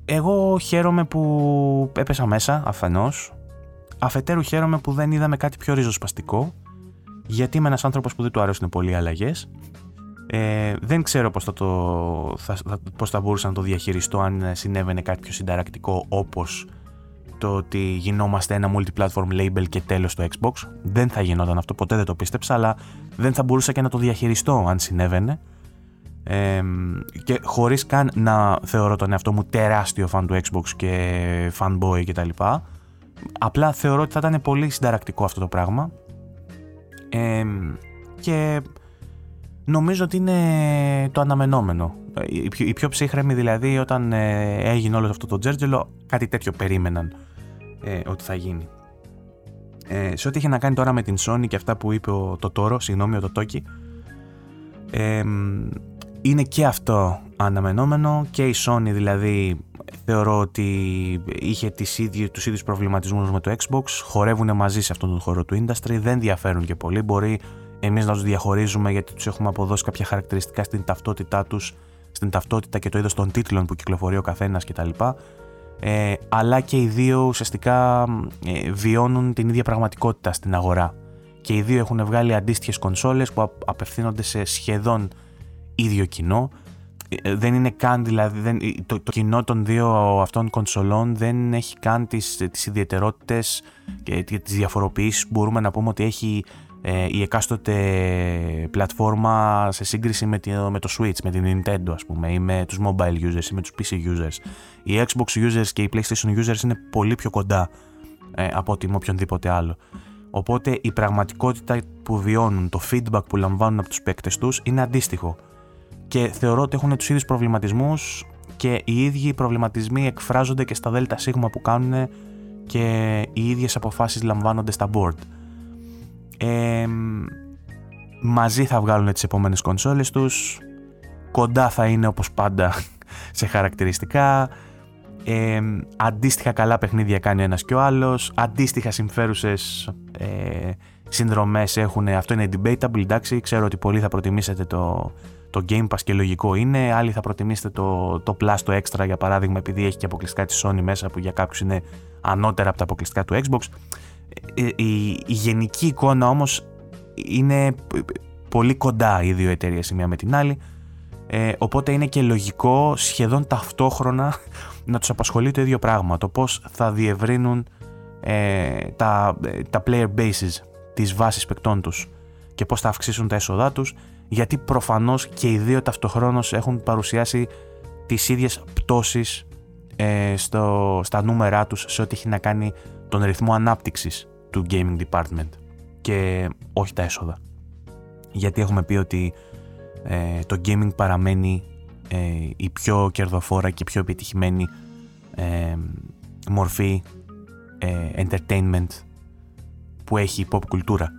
εγώ χαίρομαι που έπεσα μέσα αφενός. Αφετέρου χαίρομαι που δεν είδαμε κάτι πιο ριζοσπαστικό. Γιατί είμαι ένας άνθρωπος που δεν του αρέσουν πολύ αλλαγές. Ε, δεν ξέρω πώς θα, το, θα, πώς θα μπορούσα να το διαχειριστώ αν συνέβαινε κάτι πιο συνταρακτικό όπως το ότι γινόμαστε ένα multi-platform label και τέλος στο Xbox. Δεν θα γινόταν αυτό, ποτέ δεν το πίστεψα, αλλά δεν θα μπορούσα και να το διαχειριστώ αν συνέβαινε και χωρίς καν να θεωρώ τον εαυτό μου τεράστιο φαν του Xbox και fanboy κτλ. Απλά θεωρώ ότι θα ήταν πολύ συνταρακτικό αυτό το πράγμα και νομίζω ότι είναι το αναμενόμενο. Οι πιο, οι πιο ψύχρεμοι δηλαδή όταν ε, έγινε όλο αυτό το τζέρτζελο κάτι τέτοιο περίμεναν ε, ότι θα γίνει. Ε, σε ό,τι είχε να κάνει τώρα με την Sony και αυτά που είπε ο, το Τόρο, συγγνώμη ο Τότοκι, ε, είναι και αυτό αναμενόμενο και η Sony δηλαδή θεωρώ ότι είχε τις ίδιες, τους ίδιους προβληματισμούς με το Xbox χορεύουν μαζί σε αυτόν τον χώρο του industry δεν διαφέρουν και πολύ μπορεί εμείς να τους διαχωρίζουμε γιατί τους έχουμε αποδώσει κάποια χαρακτηριστικά στην ταυτότητά τους στην ταυτότητα και το είδος των τίτλων που κυκλοφορεί ο καθένας κτλ ε, αλλά και οι δύο ουσιαστικά ε, βιώνουν την ίδια πραγματικότητα στην αγορά και οι δύο έχουν βγάλει αντίστοιχες κονσόλες που απευθύνονται σε σχεδόν ίδιο κοινό. Ε, δεν είναι καν δηλαδή, δεν, το, το κοινό των δύο αυτών κονσολών δεν έχει καν τις, τις ιδιαιτερότητες και τις διαφοροποιήσεις που μπορούμε να πούμε ότι έχει ε, η εκάστοτε πλατφόρμα σε σύγκριση με, με το Switch, με την Nintendo ας πούμε ή με τους mobile users ή με τους PC users. Οι Xbox users και οι PlayStation users είναι πολύ πιο κοντά ε, από ότι με οποιονδήποτε άλλο. Οπότε η πραγματικότητα που βιώνουν, το feedback που λαμβάνουν από τους παίκτες τους είναι αντίστοιχο και θεωρώ ότι έχουν τους ίδιους προβληματισμούς και οι ίδιοι προβληματισμοί εκφράζονται και στα ΔΣ που κάνουν και οι ίδιες αποφάσεις λαμβάνονται στα board. Ε, μαζί θα βγάλουν τις επόμενες κονσόλες τους, κοντά θα είναι όπως πάντα σε χαρακτηριστικά, ε, αντίστοιχα καλά παιχνίδια κάνει ο ένας και ο άλλος, αντίστοιχα συμφέρουσες ε, συνδρομές έχουν, αυτό είναι debatable, εντάξει, ξέρω ότι πολλοί θα προτιμήσετε το, το Game Pass και λογικό είναι. Άλλοι θα προτιμήσετε το, το Plus, το Extra για παράδειγμα, επειδή έχει και αποκλειστικά της Sony μέσα που για κάποιους είναι ανώτερα από τα αποκλειστικά του Xbox. Ε, ε, η, η γενική εικόνα όμως είναι πολύ κοντά οι δύο εταιρείες η μία με την άλλη. Ε, οπότε είναι και λογικό σχεδόν ταυτόχρονα να τους απασχολεί το ίδιο πράγμα. Το πώς θα διευρύνουν ε, τα, τα player bases, τις βάσεις παικτών τους και πώς θα αυξήσουν τα έσοδά τους γιατί προφανώς και οι δύο ταυτοχρόνως έχουν παρουσιάσει τις ίδιες πτώσεις ε, στο, στα νούμερά τους σε ό,τι έχει να κάνει τον ρυθμό ανάπτυξης του gaming department και όχι τα έσοδα. Γιατί έχουμε πει ότι ε, το gaming παραμένει ε, η πιο κερδοφόρα και πιο επιτυχημένη ε, μορφή entertainment που έχει η pop κουλτούρα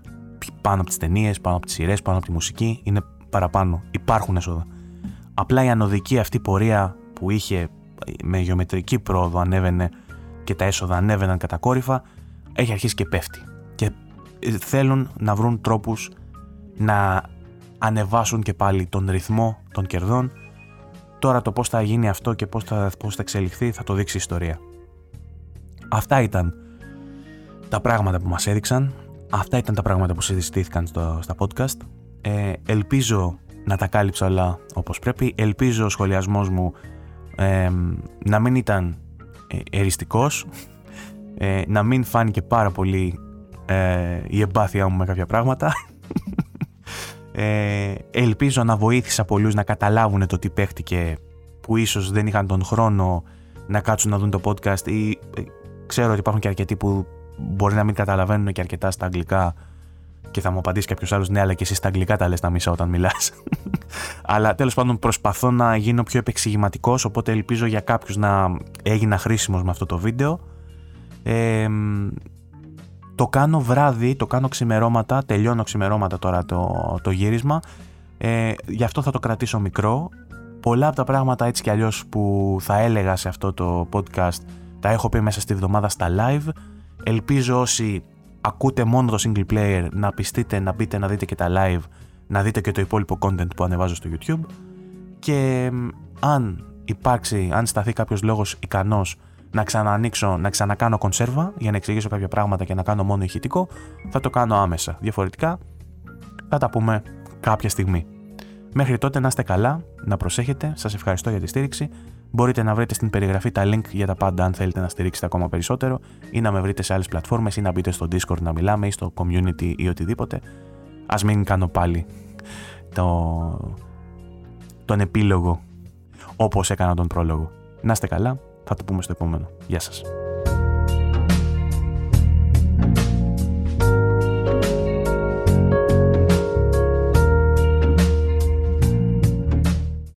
πάνω από τις ταινίες, πάνω από τις σειρές, πάνω από τη μουσική, είναι παραπάνω. Υπάρχουν έσοδα. Απλά η ανωδική αυτή πορεία που είχε με γεωμετρική πρόοδο ανέβαινε και τα έσοδα ανέβαιναν κατακόρυφα, έχει αρχίσει και πέφτει. Και ε, θέλουν να βρουν τρόπους να ανεβάσουν και πάλι τον ρυθμό των κερδών. Τώρα το πώς θα γίνει αυτό και πώς θα, πώς θα εξελιχθεί θα το δείξει η ιστορία. Αυτά ήταν τα πράγματα που μας έδειξαν. Αυτά ήταν τα πράγματα που συζητήθηκαν στο, στα podcast. Ε, ελπίζω να τα κάλυψα όλα όπως πρέπει. Ελπίζω ο σχολιασμός μου ε, να μην ήταν ε, εριστικός, ε, να μην φάνηκε πάρα πολύ ε, η εμπάθειά μου με κάποια πράγματα. Ε, ελπίζω να βοήθησα πολλούς να καταλάβουν το τι παίχτηκε που ίσως δεν είχαν τον χρόνο να κάτσουν να δουν το podcast ή ε, ξέρω ότι υπάρχουν και αρκετοί που μπορεί να μην καταλαβαίνουν και αρκετά στα αγγλικά και θα μου απαντήσει κάποιος άλλος, ναι, αλλά και εσύ στα αγγλικά τα λες τα μισά όταν μιλάς. αλλά τέλος πάντων προσπαθώ να γίνω πιο επεξηγηματικός, οπότε ελπίζω για κάποιους να έγινα χρήσιμος με αυτό το βίντεο. Ε, το κάνω βράδυ, το κάνω ξημερώματα, τελειώνω ξημερώματα τώρα το, το γύρισμα. Ε, γι' αυτό θα το κρατήσω μικρό. Πολλά από τα πράγματα έτσι κι αλλιώς που θα έλεγα σε αυτό το podcast τα έχω πει μέσα στη βδομάδα στα live. Ελπίζω όσοι ακούτε μόνο το single player να πιστείτε να μπείτε να δείτε και τα live, να δείτε και το υπόλοιπο content που ανεβάζω στο YouTube. Και αν υπάρξει, αν σταθεί κάποιος λόγος ικανός να ξαναανοίξω, να ξανακάνω κονσέρβα για να εξηγήσω κάποια πράγματα και να κάνω μόνο ηχητικό, θα το κάνω άμεσα. Διαφορετικά θα τα πούμε κάποια στιγμή. Μέχρι τότε να είστε καλά, να προσέχετε, σας ευχαριστώ για τη στήριξη. Μπορείτε να βρείτε στην περιγραφή τα link για τα πάντα αν θέλετε να στηρίξετε ακόμα περισσότερο ή να με βρείτε σε άλλες πλατφόρμες ή να μπείτε στο Discord να μιλάμε ή στο community ή οτιδήποτε. Ας μην κάνω πάλι το... τον επίλογο όπως έκανα τον πρόλογο. Να είστε καλά, θα το πούμε στο επόμενο. Γεια σας.